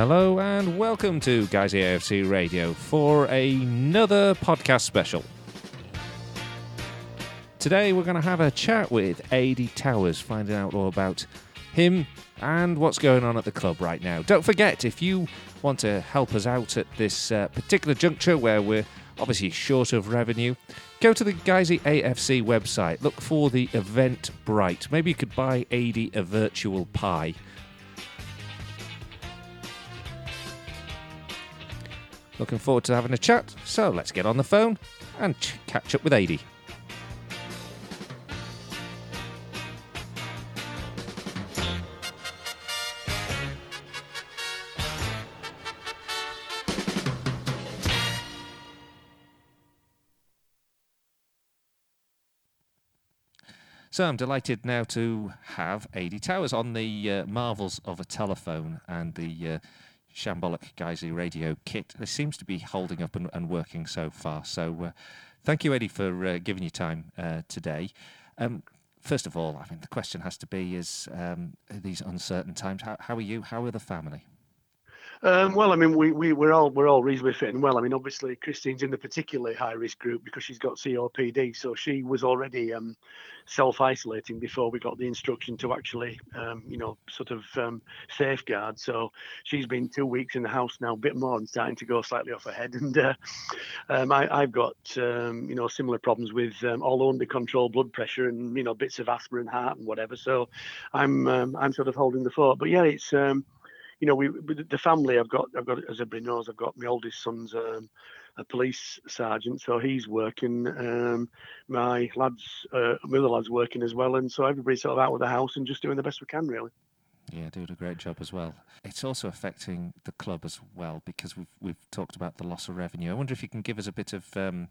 Hello and welcome to Guiseley AFC Radio for another podcast special. Today we're going to have a chat with Adi Towers, finding out all about him and what's going on at the club right now. Don't forget, if you want to help us out at this uh, particular juncture where we're obviously short of revenue, go to the Guiseley AFC website, look for the event Bright. Maybe you could buy Adi a virtual pie. Looking forward to having a chat, so let's get on the phone and ch- catch up with Adi. So I'm delighted now to have Adi Towers on the uh, marvels of a telephone and the uh, shambolic Guiseley radio kit. It seems to be holding up and, and working so far. So uh, thank you, Eddie, for uh, giving your time uh, today. Um, first of all, I mean, the question has to be: Is um, these uncertain times? How, how are you? How are the family? Um, well, I mean, we, we, we're all we're all reasonably fit and well. I mean, obviously, Christine's in the particularly high risk group because she's got COPD, so she was already um, self isolating before we got the instruction to actually, um, you know, sort of um, safeguard. So she's been two weeks in the house now, a bit more, and starting to go slightly off her head. And uh, um, I, have got, um, you know, similar problems with all under control blood pressure and you know bits of asthma and heart and whatever. So I'm I'm sort of holding the fort. But yeah, it's you know, we the family. I've got, I've got, as everybody knows, I've got my oldest son's um, a police sergeant, so he's working. Um, my lads, uh, my other lads working as well, and so everybody's sort of out of the house and just doing the best we can, really. Yeah, doing a great job as well. It's also affecting the club as well because we've we've talked about the loss of revenue. I wonder if you can give us a bit of um,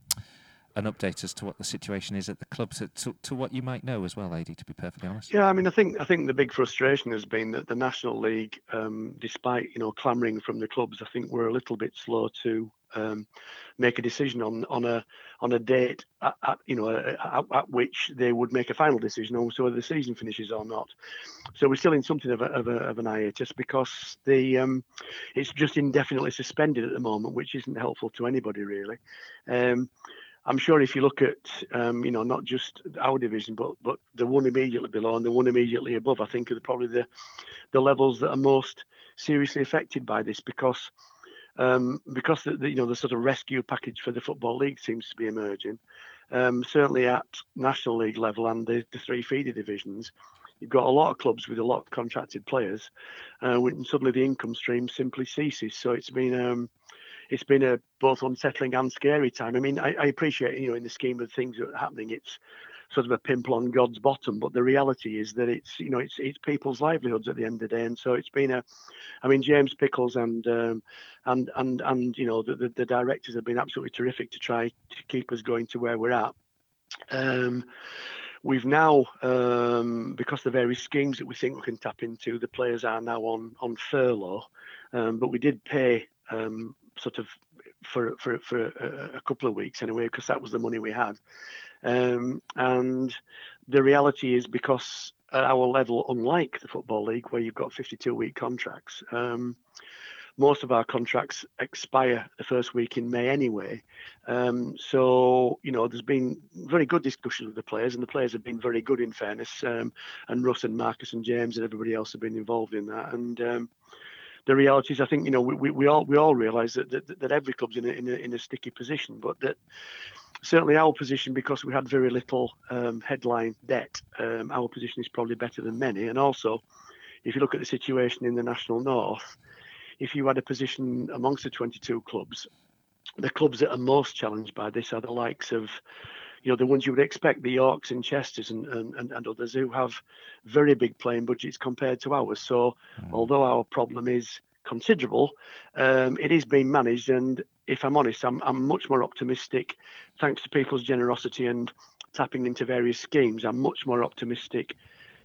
an update as to what the situation is at the club, to, to, to, what you might know as well, Adi. To be perfectly honest. Yeah, I mean, I think I think the big frustration has been that the National League, um, despite you know clamouring from the clubs, I think we're a little bit slow to um, make a decision on on a on a date at, at you know at, at, which they would make a final decision on whether the season finishes or not. So we're still in something of, a, of, a, of an hiatus because the um, it's just indefinitely suspended at the moment, which isn't helpful to anybody really. Um, I'm sure if you look at, um, you know, not just our division, but but the one immediately below and the one immediately above, I think are probably the the levels that are most seriously affected by this because um, because the, the, you know the sort of rescue package for the football league seems to be emerging. Um, certainly at national league level and the, the three feeder divisions, you've got a lot of clubs with a lot of contracted players, uh, and suddenly the income stream simply ceases. So it's been um, it's been a both unsettling and scary time. I mean, I, I, appreciate you know in the scheme of things that are happening, it's sort of a pimple on God's bottom, but the reality is that it's you know it's it's people's livelihoods at the end of the day, and so it's been a, I mean James Pickles and um, and and and you know the, the, the directors have been absolutely terrific to try to keep us going to where we're at. Um, we've now um, because the various schemes that we think we can tap into, the players are now on on furlough, um, but we did pay um, sort of for for for a, a couple of weeks anyway, because that was the money we had. Um, and the reality is because at our level, unlike the football league where you've got 52 week contracts, um, most of our contracts expire the first week in May anyway. Um, so, you know, there's been very good discussions with the players, and the players have been very good in fairness. Um, and Russ and Marcus and James and everybody else have been involved in that. And um, the reality is, I think you know we, we all we all realise that, that that every club's in a, in a in a sticky position, but that certainly our position because we had very little um, headline debt, um, our position is probably better than many. And also, if you look at the situation in the national north, if you had a position amongst the 22 clubs, the clubs that are most challenged by this are the likes of you know the ones you would expect the yorks and chesters and, and, and others who have very big playing budgets compared to ours. So mm. although our problem is considerable um, it is being managed. And if i'm honest I'm, I'm much more optimistic thanks to people's generosity and tapping into various schemes i'm much more optimistic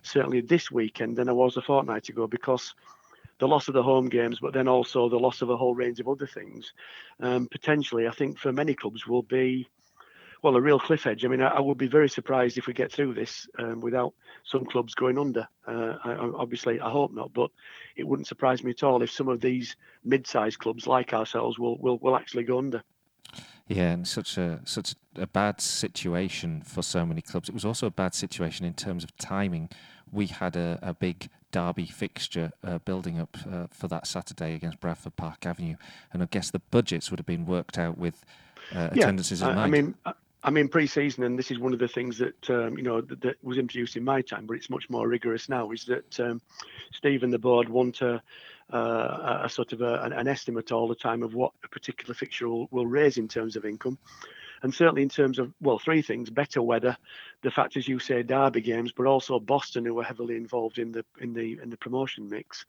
certainly this weekend than i was a fortnight ago because the loss of the home games, but then also the loss of a whole range of other things, um, potentially, I think for many clubs will be well, a real cliff edge. I mean, I, I would be very surprised if we get through this um, without some clubs going under. Uh, I, obviously, I hope not, but it wouldn't surprise me at all if some of these mid-sized clubs like ourselves will will, will actually go under. Yeah, and such a such a bad situation for so many clubs. It was also a bad situation in terms of timing. We had a, a big derby fixture uh, building up uh, for that Saturday against Bradford Park Avenue, and I guess the budgets would have been worked out with uh, attendances yeah, in mind. I mean, I mean, pre-season, and this is one of the things that um, you know that, that, was introduced in my time, but it's much more rigorous now. Is that um, Steve and the board want a, uh, a sort of a, an, estimate all the time of what a particular fixture will, will raise in terms of income, and certainly in terms of well, three things: better weather, the fact, as you say, derby games, but also Boston, who were heavily involved in the in the in the promotion mix,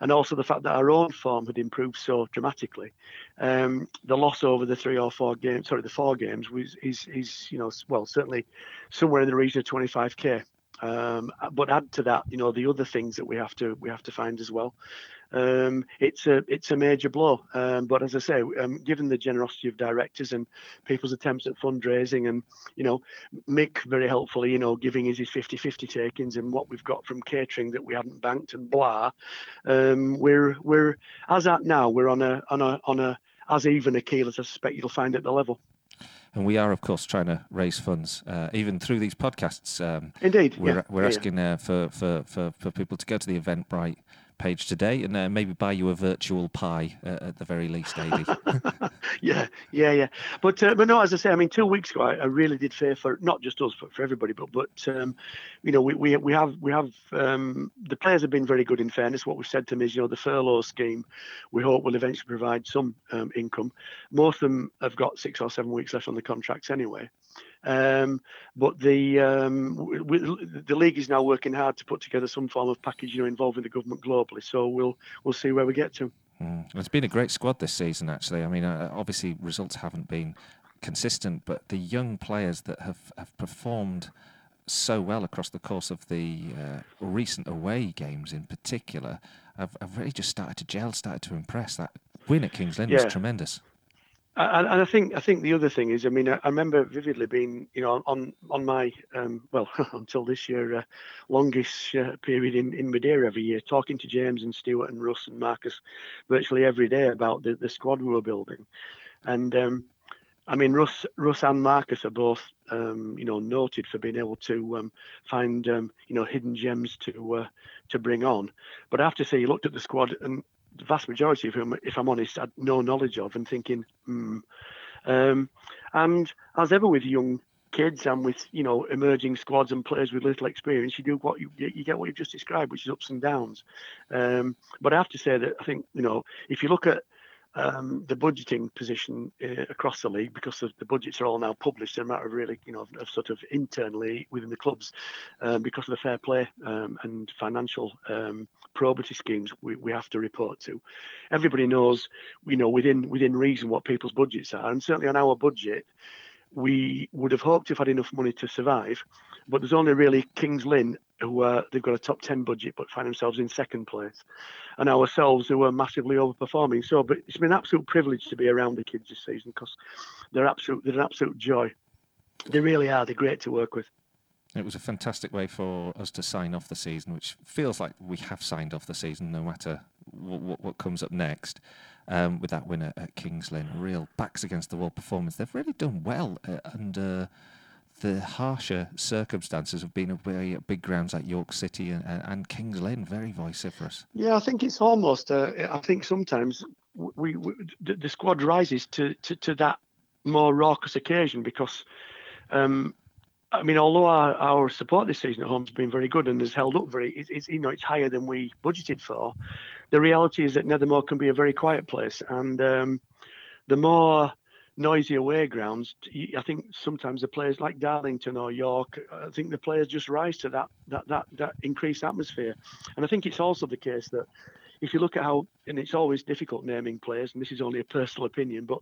and also the fact that our own form had improved so dramatically. Um, the loss over the three or four games, sorry, the four games, was is is you know well certainly somewhere in the region of 25k. Um, but add to that, you know, the other things that we have to we have to find as well um, it's a it's a major blow. Um, but as I say, um, given the generosity of directors and people's attempts at fundraising, and you know, Mick very helpfully, you know, giving us his 50-50 takings and what we've got from catering that we hadn't banked and blah, um, we're we're as at now we're on a on a on a as even a keel as I suspect you'll find at the level. And we are, of course, trying to raise funds, uh, even through these podcasts. Um, Indeed, we're, yeah. we're yeah, asking uh, for, for, for, for people to go to the Eventbrite page today and uh, maybe buy you a virtual pie uh, at the very least, Adi. yeah, yeah, yeah. But uh, but no, as I say, I mean, two weeks ago, I, I really did fear for not just us, but for everybody. But but um, you know, we, we we have we have um, the players have been very good. In fairness, what we've said to them is, you know, the furlough scheme, we hope will eventually provide some um, income. Most of them have got six or seven weeks left on the contracts anyway. Um, but the um, the league is now working hard to put together some form of package, you know, involving the government globally. So we'll we'll see where we get to. Mm. It's been a great squad this season, actually. I mean, uh, obviously results haven't been consistent, but the young players that have, have performed so well across the course of the uh, recent away games, in particular, have, have really just started to gel, started to impress. That win at Kings Lynn yeah. was tremendous. And, and, I think I think the other thing is, I mean, I, I remember vividly being, you know, on on my um, well until this year, uh, longest uh, period in in Madeira every year, talking to James and Stuart and Russ and Marcus virtually every day about the, the squad we were building, and um, I mean, Russ Russ and Marcus are both, um, you know, noted for being able to um, find, um, you know, hidden gems to uh, to bring on. But I have to say, you looked at the squad, and the vast majority of whom, if I'm honest, had no knowledge of, and thinking, hmm. Um, and as ever with young kids and with you know emerging squads and players with little experience, you do what you you get what you've just described, which is ups and downs. Um, but I have to say that I think you know if you look at um, the budgeting position uh, across the league because the, the, budgets are all now published. They're a matter of really, you know, of, of sort of internally within the clubs um, because of the fair play um, and financial um, probity schemes we, we have to report to. Everybody knows, you know, within within reason what people's budgets are, and certainly on our budget, we would have hoped to have had enough money to survive. But there's only really Kings Lynn who uh, they've got a top 10 budget but find themselves in second place and ourselves who are massively overperforming so but it's been an absolute privilege to be around the kids this season because they're absolute they're an absolute joy they really are they're great to work with it was a fantastic way for us to sign off the season, which feels like we have signed off the season, no matter what, what, what comes up next. Um, with that winner at Kings Lynn, real backs against the wall performance. They've really done well uh, under the harsher circumstances of being away at big grounds like York City and, and Kings Lynn. Very vociferous. Yeah, I think it's almost. Uh, I think sometimes we, we the, the, squad rises to, to, to that more raucous occasion because um, I mean, although our, our support this season at home has been very good and has held up very, it's, it's, you know it's higher than we budgeted for. The reality is that Nethermoor can be a very quiet place, and um, the more noisy away grounds, I think sometimes the players like Darlington or York, I think the players just rise to that that that that increased atmosphere, and I think it's also the case that if you look at how, and it's always difficult naming players, and this is only a personal opinion, but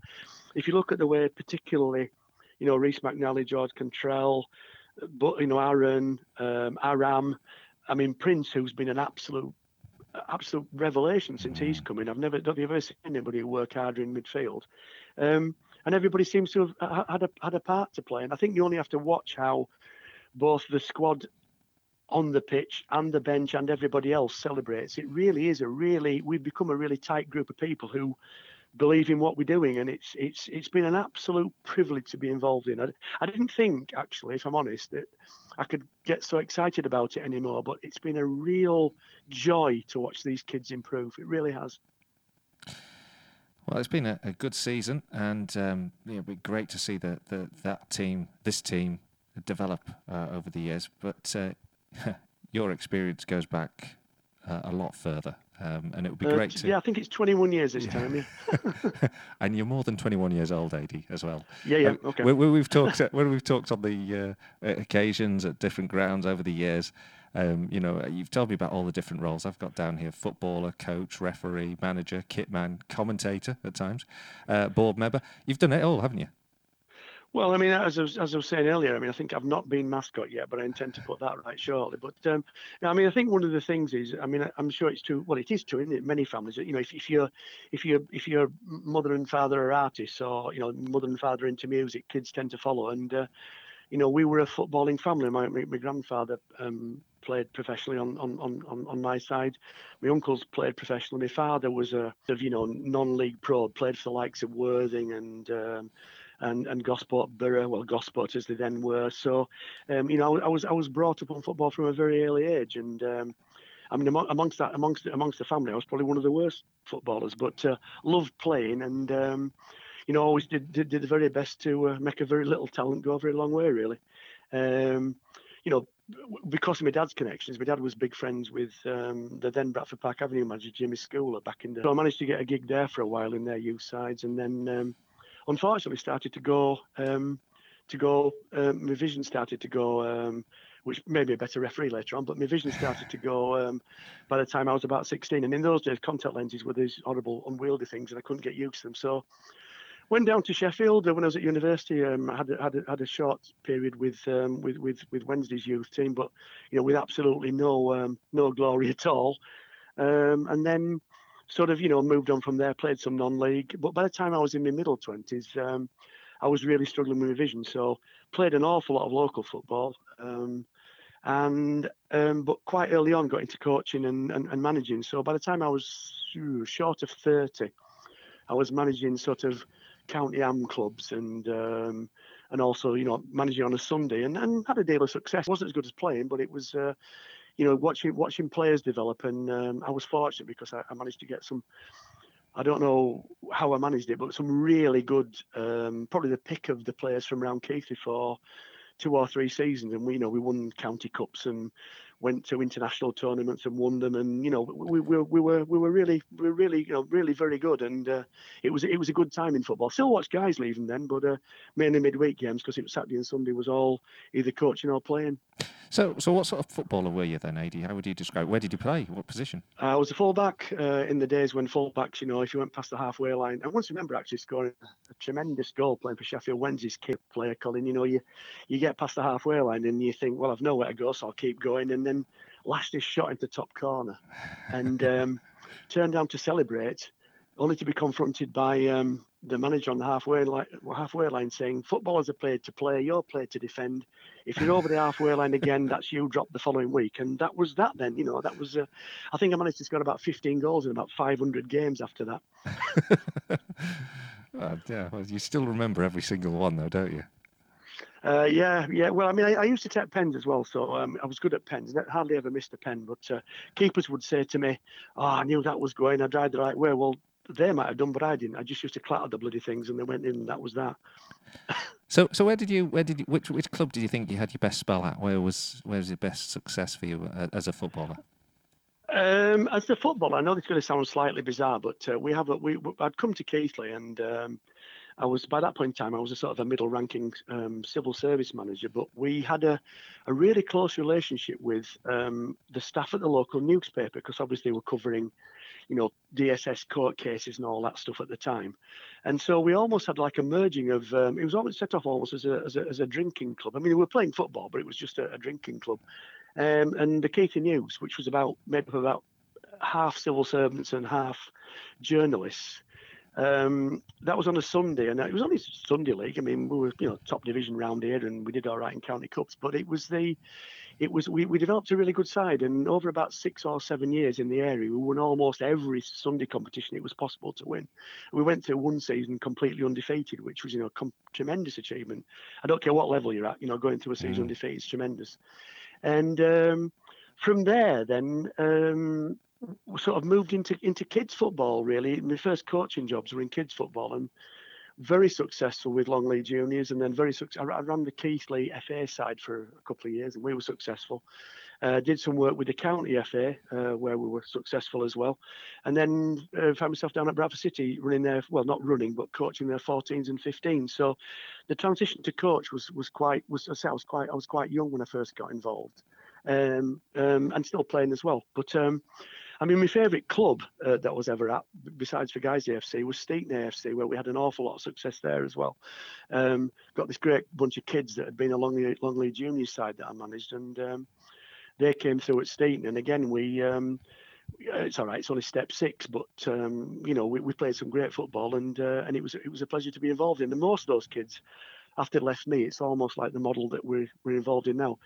if you look at the way particularly you know, Rhys McNally, George Cantrell, but you know, Aaron, um, Aram. I mean, Prince, who's been an absolute absolute revelation since he's come in. I've never don't ever seen anybody work harder in midfield. Um, and everybody seems to have had a had a part to play. And I think you only have to watch how both the squad on the pitch and the bench and everybody else celebrates. It really is a really we've become a really tight group of people who believe in what we're doing, and it's it's it's been an absolute privilege to be involved in. I, I didn't think actually, if I'm honest, that I could get so excited about it anymore, but it's been a real joy to watch these kids improve. It really has. Well, it's been a, a good season, and um, it'd be great to see the, the that team, this team, develop uh, over the years. But uh, your experience goes back uh, a lot further, um, and it would be Uh, great to. Yeah, I think it's 21 years this Yeah. time. Yeah, and you're more than 21 years old, Adi, as well. yeah, yeah. Um, Okay. When, when we've talked, when we've talked on the uh, occasions at different grounds over the years, um, you know, you've told me about all the different roles I've got down here: footballer, coach, referee, manager, kitman, commentator at times, uh, board member. You've done it all, haven't you? Well, I mean, as I, was, as I was saying earlier, I mean, I think I've not been mascot yet, but I intend to put that right shortly. But um, I mean, I think one of the things is, I mean, I'm sure it's true. Well, it is true, isn't? Many families, you know, if, if you're if you're if your mother and father are artists, or you know, mother and father into music, kids tend to follow. And uh, you know, we were a footballing family. My my, my grandfather um, played professionally on, on on on on my side. My uncles played professionally. My father was a you know non-league pro, played for the likes of Worthing and. Um, and and Gosport Borough, well Gosport as they then were. So, um, you know, I was I was brought up on football from a very early age, and um, I mean amongst that amongst amongst the family, I was probably one of the worst footballers, but uh, loved playing and. Um, you know, always did, did did the very best to uh, make a very little talent go a very long way, really. Um, you know, because of my dad's connections, my dad was big friends with um, the then Bradford Park Avenue manager Jimmy Schooler back in the. So I managed to get a gig there for a while in their youth sides, and then um, unfortunately started to go um, to go. Um, my vision started to go, um, which made me a better referee later on. But my vision started to go um, by the time I was about 16. And in those days, contact lenses were these horrible, unwieldy things, and I couldn't get used to them. So went down to Sheffield uh, when I was at university. Um, I had a, had had a short period with um, with with with Wednesday's youth team, but you know with absolutely no um, no glory at all. Um, and then sort of you know moved on from there, played some non-league. But by the time I was in my middle twenties, um, I was really struggling with my vision. So played an awful lot of local football. Um, and um, but quite early on got into coaching and, and, and managing. So by the time I was ooh, short of thirty, I was managing sort of county am clubs and um, and also you know managing on a Sunday and, and had a deal of success. wasn't as good as playing, but it was uh, you know watching watching players develop and um, I was fortunate because I, I managed to get some. I don't know how I managed it, but some really good, um, probably the pick of the players from round Keighley for two or three seasons, and we you know we won county cups and went to international tournaments and won them, and you know we, we, we were we were really we were really you know really very good, and uh, it was it was a good time in football. Still watched guys leaving then, but uh, mainly midweek games because it was Saturday and Sunday was all either coaching or playing. So, so what sort of footballer were you then, Adi? How would you describe? Where did you play? What position? I was a fullback uh, in the days when fullbacks, you know, if you went past the halfway line, I once remember actually scoring a tremendous goal playing for Sheffield Wednesday's kid player, Colin. You know, you you get past the halfway line and you think, well, I've nowhere to go, so I'll keep going, and then lashed his shot into top corner, and um, turned down to celebrate, only to be confronted by um, the manager on the halfway line, halfway line saying, "Footballers are played to play. You're played to defend. If you're over the halfway line again, that's you drop the following week." And that was that. Then you know that was. Uh, I think I managed to score about 15 goals in about 500 games after that. Yeah, well, you still remember every single one, though, don't you? Uh, yeah, yeah. Well, I mean, I, I used to take pens as well, so um, I was good at pens. I hardly ever missed a pen. But uh, keepers would say to me, "Oh, I knew that was going. I tried the right way." Well, they might have done, but I didn't. I just used to clatter the bloody things, and they went in. And that was that. So, so where did you, where did you, which, which club did you think you had your best spell at? Where was, where was your best success for you uh, as a footballer? Um, as a footballer, I know this is going to sound slightly bizarre, but uh, we have a, we I'd come to Keighley, and um, I was by that point in time I was a sort of a middle-ranking um, civil service manager, but we had a, a really close relationship with um, the staff at the local newspaper because obviously we're covering, you know, DSS court cases and all that stuff at the time, and so we almost had like a merging of. Um, it was almost set off almost as a, as a as a drinking club. I mean, we were playing football, but it was just a, a drinking club. Um, and the Keighley News, which was about made up of about half civil servants and half journalists, Um, that was on a Sunday, and it was only Sunday league. I mean, we were you know top division round here, and we did all right in county cups. But it was the, it was we, we developed a really good side, and over about six or seven years in the area, we won almost every Sunday competition it was possible to win. We went to one season completely undefeated, which was you know com- tremendous achievement. I don't care what level you're at, you know, going through a season mm. undefeated is tremendous. And um, from there, then um, sort of moved into into kids football. Really, my first coaching jobs were in kids football, and very successful with Longley Juniors, and then very successful. I ran the Keighley FA side for a couple of years, and we were successful. Uh, did some work with the county FA, uh, where we were successful as well, and then uh, found myself down at Bradford City, running there. Well, not running, but coaching their 14s and 15s. So, the transition to coach was was quite was I was quite I was quite young when I first got involved, um, um, and still playing as well. But um, I mean, my favourite club uh, that was ever at, besides for Guiseley AFC, was Steeton AFC, where we had an awful lot of success there as well. Um, got this great bunch of kids that had been along the Longley Junior side that I managed, and um, they came through at Steeton. And again, we um, it's all right. It's only step six, but um, you know we, we played some great football, and uh, and it was it was a pleasure to be involved in. And most of those kids, after left me, it's almost like the model that we're we're involved in now.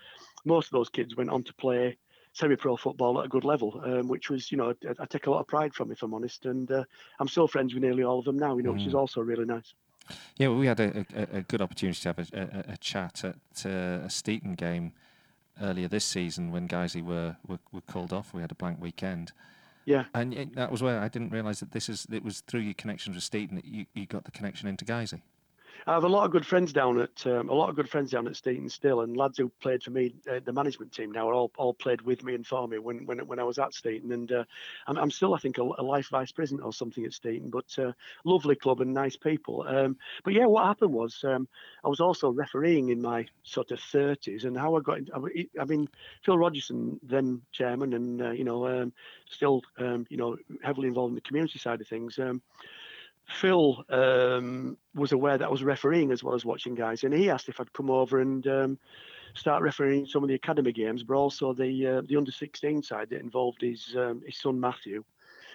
Most of those kids went on to play semi-pro football at a good level, um, which was, you know, I, I, take a lot of pride from, if I'm honest. And uh, I'm still friends with nearly all of them now, you know, mm. which is mm. also really nice. Yeah, well, we had a, a, a, good opportunity to have a, a, a chat at uh, a Steeton game earlier this season when Guysey were, were, were called off. We had a blank weekend. Yeah, and it, that was where I didn't realise that this is it was through your connections with Steeton that you, you got the connection into Guysey. I have a lot of good friends down at um, a lot of good friends down at Steeton still, and lads who played for me, uh, the management team now, all, all played with me and for me when when, when I was at Steeton, and uh, I'm, I'm still I think a, a, life vice president or something at Steeton, but uh, lovely club and nice people. Um, but yeah, what happened was um, I was also refereeing in my sort of 30s, and how I got into, I mean Phil Rogerson, then chairman, and uh, you know um, still um, you know heavily involved in the community side of things. Um, Phil um, was aware that I was refereeing as well as watching guys, and he asked if I'd come over and um, start refereeing some of the academy games, but also the uh, the under 16 side that involved his um, his son Matthew.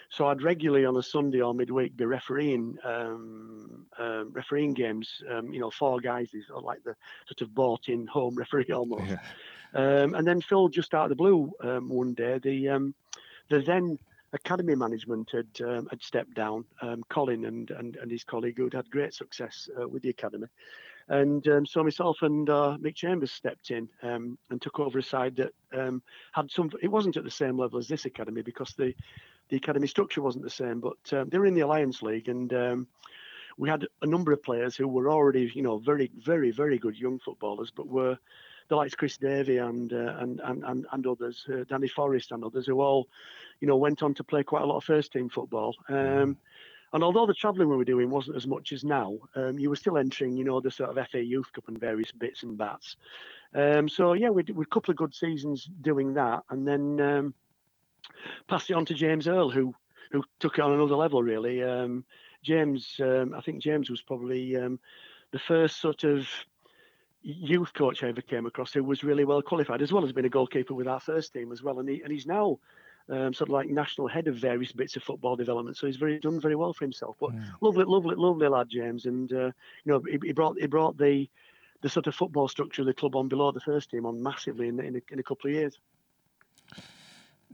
So I'd regularly on a Sunday or midweek be refereeing um, um, refereeing games. Um, you know, four guys is like the sort of bought in home referee almost. Yeah. and then Phil just out of the blue one day the the then academy management had um, had stepped down. Um, Colin and, and and his colleague who'd had great success uh, with the academy, and um, so myself and uh, Mick Chambers stepped in um, and took over a side that um, had some. It wasn't at the same level as this academy because the the academy structure wasn't the same, but um, they were in the Alliance League and. we had a number of players who were already, you know, very, very, very good young footballers, but were the likes of Chris Davey and, uh, and, and and and others, uh, Danny Forrest and others, who all, you know, went on to play quite a lot of first team football. Um, and although the travelling we were doing wasn't as much as now, um, you were still entering, you know, the sort of FA Youth Cup and various bits and bats. Um, so yeah, we did a couple of good seasons doing that, and then um, passed it on to James Earl, who who took it on another level really. Um, James, um, I think James was probably um, the first sort of youth coach I ever came across who was really well qualified, as well as being a goalkeeper with our first team as well. And he and he's now um, sort of like national head of various bits of football development. So he's very done very well for himself. But yeah. lovely, lovely, lovely lad, James. And uh, you know, he, he, brought he brought the the sort of football structure of the club on below the first team on massively in in a, in a couple of years.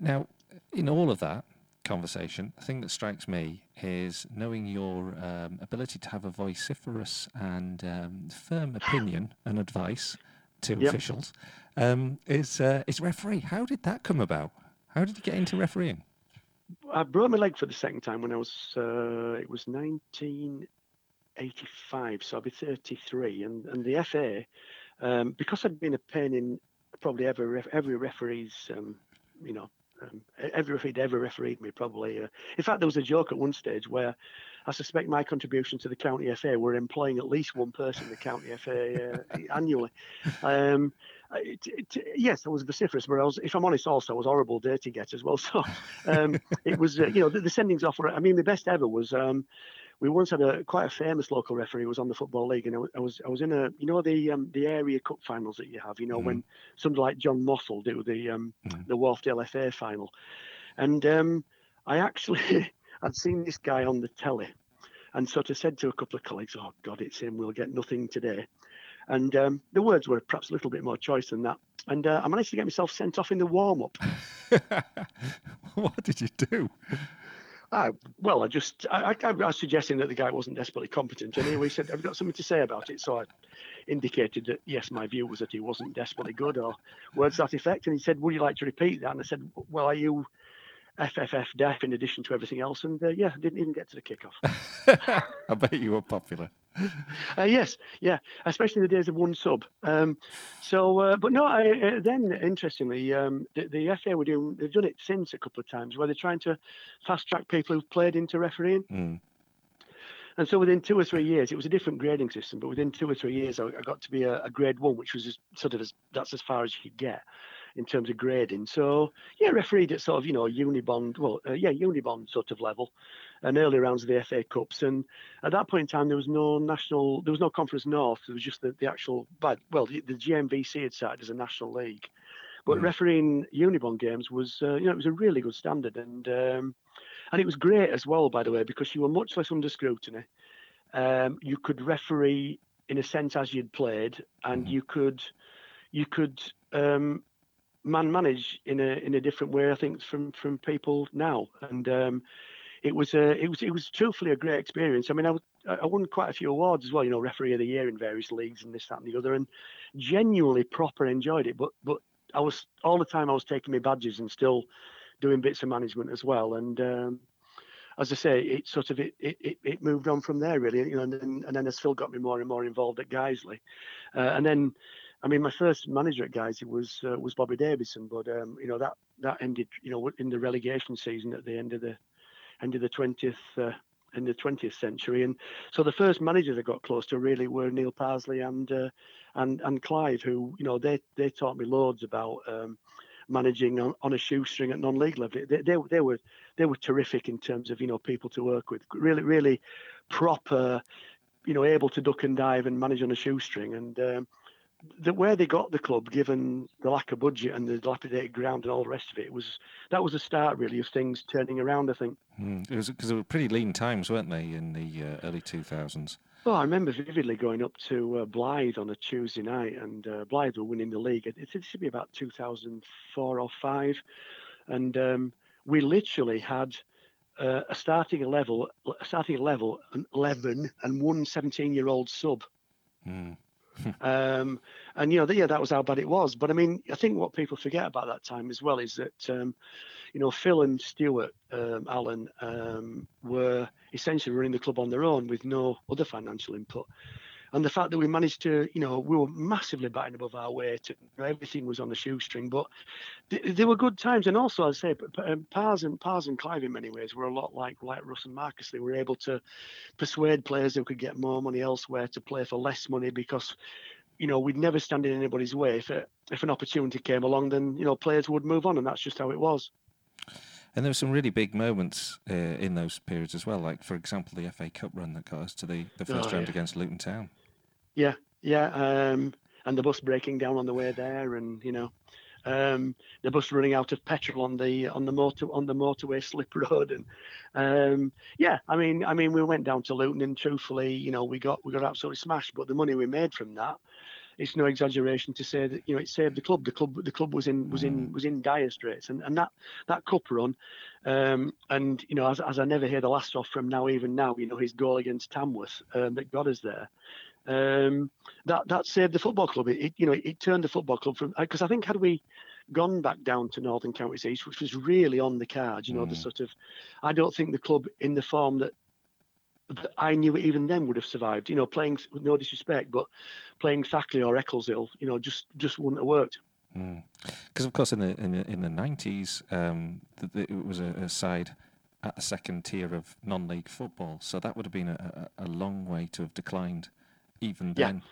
Now, in all of that, conversation, the thing that strikes me is knowing your um, ability to have a vociferous and um, firm opinion and advice to yep. officials. Um, is uh, is referee? How did that come about? How did you get into refereeing? I broke my leg for the second time when I was uh, it was 1985, so I'll be 33, and and the FA um, because I'd been a pain in probably every every referee's um, you know um, every referee ever refereed me, probably. Uh, in fact, there was a joke at one stage where I suspect my contribution to the county FA were employing at least one person in the county FA uh, annually. Um, it, it, yes, I was vociferous, but I was, if I'm honest, also I was horrible dirty get as well. So um, it was, uh, you know, the, the, sendings off. Were, I mean, the best ever was um, we once had a quite a famous local referee who was on the football league, and I was I was in a you know the um, the area cup finals that you have, you know mm. when somebody like John Mossel do the um, mm. the Wharfedale FA final, and um, I actually I'd seen this guy on the telly, and sort of said to a couple of colleagues, "Oh God, it's him. We'll get nothing today." And um, the words were perhaps a little bit more choice than that. And uh, I managed to get myself sent off in the warm up. what did you do? Well, I just I, I, I, was suggesting that the guy wasn't desperately competent, and he said, "I've got something to say about it?" So I indicated that yes, my view was that he wasn't desperately good, or words to that effect. And he said, "Would you like to repeat that?" And I said, "Well, are you FFF deaf in addition to everything else?" And uh, yeah, didn't even get to the kickoff. I bet you were popular. Uh, yes, yeah, especially the days of one sub. Um, so, uh, but no, I, uh, then interestingly, um, the, the, FA were doing, they've done it since a couple of times where they're trying to fast track people who've played into refereeing. Mm. And so within two or three years, it was a different grading system, but within two or three years, I, I got to be a, a, grade one, which was sort of as, that's as far as you could get in terms of grading. So yeah, refereed at sort of you know unibond, well uh, yeah unibond sort of level, and early rounds of the FA Cups. And at that point in time, there was no national, there was no Conference North. There was just the, the actual, well, the, the GMVC had started as a national league. But mm. refereeing Unibond games was, uh, you know, it was a really good standard, and um, and it was great as well, by the way, because you were much less under scrutiny. Um, you could referee in a sense as you'd played, and mm. you could you could um, man manage in a in a different way. I think from from people now, and um, it was a it was it was truthfully a great experience. I mean, I I won quite a few awards as well. You know, referee of the year in various leagues and this that and the other, and genuinely proper enjoyed it. But but I was all the time I was taking my badges and still doing bits of management as well. And um, as I say, it sort of it, it it moved on from there really. You know, and then and then as still got me more and more involved at Guiseley, uh, and then. I mean, my first manager at Guiseley was uh, was Bobby Davison, but um, you know that that ended, you know, in the relegation season at the end of the end of the 20th uh, in the 20th century. And so the first managers I got close to really were Neil Parsley and uh, and and Clive, who you know they they taught me loads about um, managing on, on a shoestring at non-league level. They, they they were they were terrific in terms of you know people to work with. Really really proper, you know, able to duck and dive and manage on a shoestring. And um, the, where they got the club, given the lack of budget and the dilapidated ground and all the rest of it, was that was the start really of things turning around. I think mm, it was because they were pretty lean times, weren't they, in the uh, early two thousands? Well, I remember vividly going up to uh, Blyth on a Tuesday night, and uh, Blyth were winning the league. It, it should be about 2004 or five, and um, we literally had uh, a starting level, a starting level, an 11 and one 17 year old sub. Mm. um, and you know, yeah, that was how bad it was. But I mean, I think what people forget about that time as well is that um, you know Phil and Stuart um, Allen um, were essentially running the club on their own with no other financial input. And the fact that we managed to, you know, we were massively batting above our weight. Everything was on the shoestring, but th- there were good times. And also, I'd say, um, Pars and Pars and Clive in many ways were a lot like like Russ and Marcus. They were able to persuade players who could get more money elsewhere to play for less money because you know, we'd never stand in anybody's way. If, it, if an opportunity came along, then, you know, players would move on, and that's just how it was. And there were some really big moments uh, in those periods as well. Like, for example, the FA Cup run that got us to the, the first oh, round yeah. against Luton Town. Yeah, yeah. Um, and the bus breaking down on the way there, and you know, um, the bus running out of petrol on the on the motor on the motorway slip road, and um, yeah, I mean, I mean, we went down to Luton, and truthfully, you know, we got we got absolutely smashed. But the money we made from that it's no exaggeration to say that you know it saved the club. The club the club was in was in mm. was in dire straits, and, and that that cup run, um, and you know as, as I never hear the last off from now even now, you know his goal against Tamworth um, that got us there. Um, that that saved the football club. It, it you know it, it, turned the football club from because I think had we gone back down to Northern Counties East, which was really on the cards, you know mm. the sort of I don't think the club in the form that that I knew even then would have survived. You know, playing with no disrespect, but playing Thackley or Eccleshill, you know, just just wouldn't have worked. Because mm. of course, in the in the in the nineties, um, it was a, a, side at the second tier of non-league football, so that would have been a, a, a long way to have declined, even then. Yeah.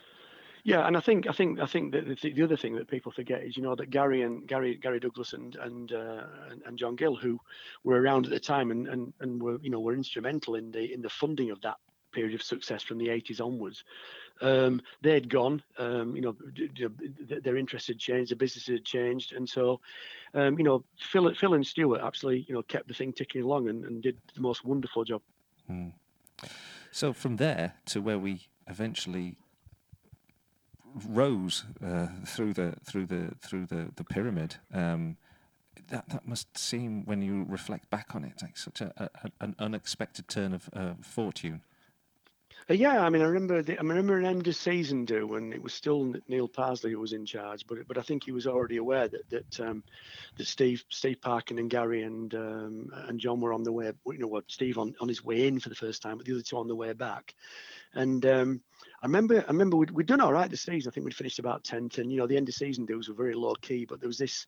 Yeah, and I think I think I think that the, the, other thing that people forget is you know that Gary and Gary Gary Douglas and and, uh, and, and John Gill who were around at the time and, and and were you know were instrumental in the in the funding of that period of success from the 80s onwards. Um, they'd gone, um, you know, their interests had changed, the business had changed, and so, um, you know, Phil, Phil and Stewart absolutely, you know, kept the thing ticking along and, and did the most wonderful job. Hmm. So from there to where we eventually rose uh, through the through the through the the pyramid. Um, that that must seem, when you reflect back on it, like such a, a an unexpected turn of uh, fortune. Uh, yeah, I mean, I remember the, I remember an end of season do when it was still Neil Parsley who was in charge, but but I think he was already aware that that um, that Steve Steve Parkin and Gary and um, and John were on the way. You know what, Steve on, on his way in for the first time, but the other two on the way back. And um, I remember, I remember we'd, we'd done all right this season. I think we'd finished about tenth, and you know the end of season dues were very low key, but there was this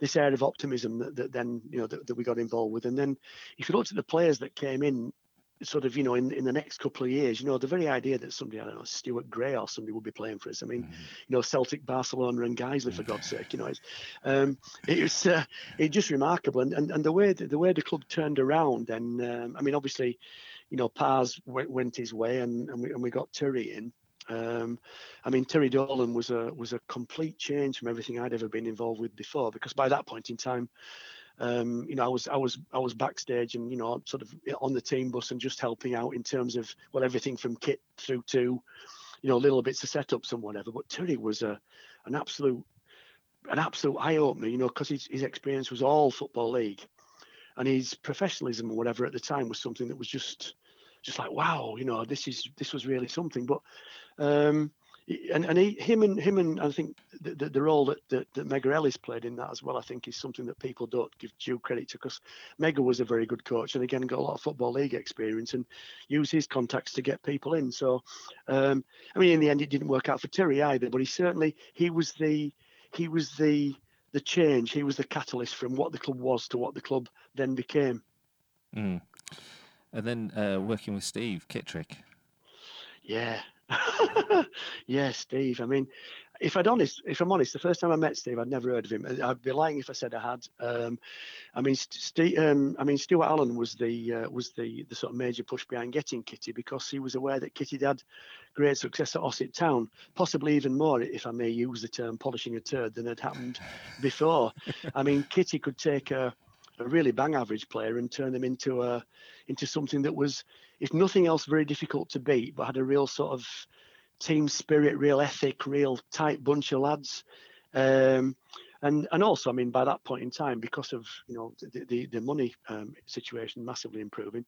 this air of optimism that, that then you know that, that we got involved with. And then if you looked at the players that came in sort of, you know, in, in the next couple of years, you know, the very idea that somebody, I don't know, Stuart Gray or somebody would be playing for us. I mean, mm-hmm. you know, Celtic, Barcelona, and Guiseley, for God's sake, you know, it's, um, it was uh, it's just remarkable. And, and and the way the, the way the club turned around, and um, I mean, obviously, you know, Pars went, went his way, and and we, and we got Terry in. Um, I mean, Terry Dolan was a was a complete change from everything I'd ever been involved with before. Because by that point in time, um, you know, I was I was I was backstage and you know sort of on the team bus and just helping out in terms of well everything from kit through to you know little bits of setups and whatever. But Terry was a an absolute an absolute eye opener, you know, because his, his experience was all football league, and his professionalism or whatever at the time was something that was just just like wow, you know, this is this was really something. But um, and and he, him and him and I think the, the, the role that, that that Mega Ellis played in that as well, I think is something that people don't give due credit to because Mega was a very good coach and again got a lot of football league experience and used his contacts to get people in. So, um, I mean, in the end, it didn't work out for Terry either, but he certainly he was the he was the the change. He was the catalyst from what the club was to what the club then became. Mm. And then uh, working with Steve Kittrick. Yeah, yeah, Steve. I mean, if I'd honest, if I'm honest, the first time I met Steve, I'd never heard of him. I'd be lying if I said I had. Um, I mean, Steve, um, I mean, Stuart Allen was the uh, was the the sort of major push behind getting Kitty because he was aware that Kitty had great success at Ossett Town, possibly even more, if I may use the term, polishing a turd than had happened before. I mean, Kitty could take a a really bang average player and turn them into a into something that was, if nothing else, very difficult to beat, but had a real sort of team spirit, real ethic, real tight bunch of lads. Um, and and also, I mean, by that point in time, because of you know the the, the money um, situation massively improving,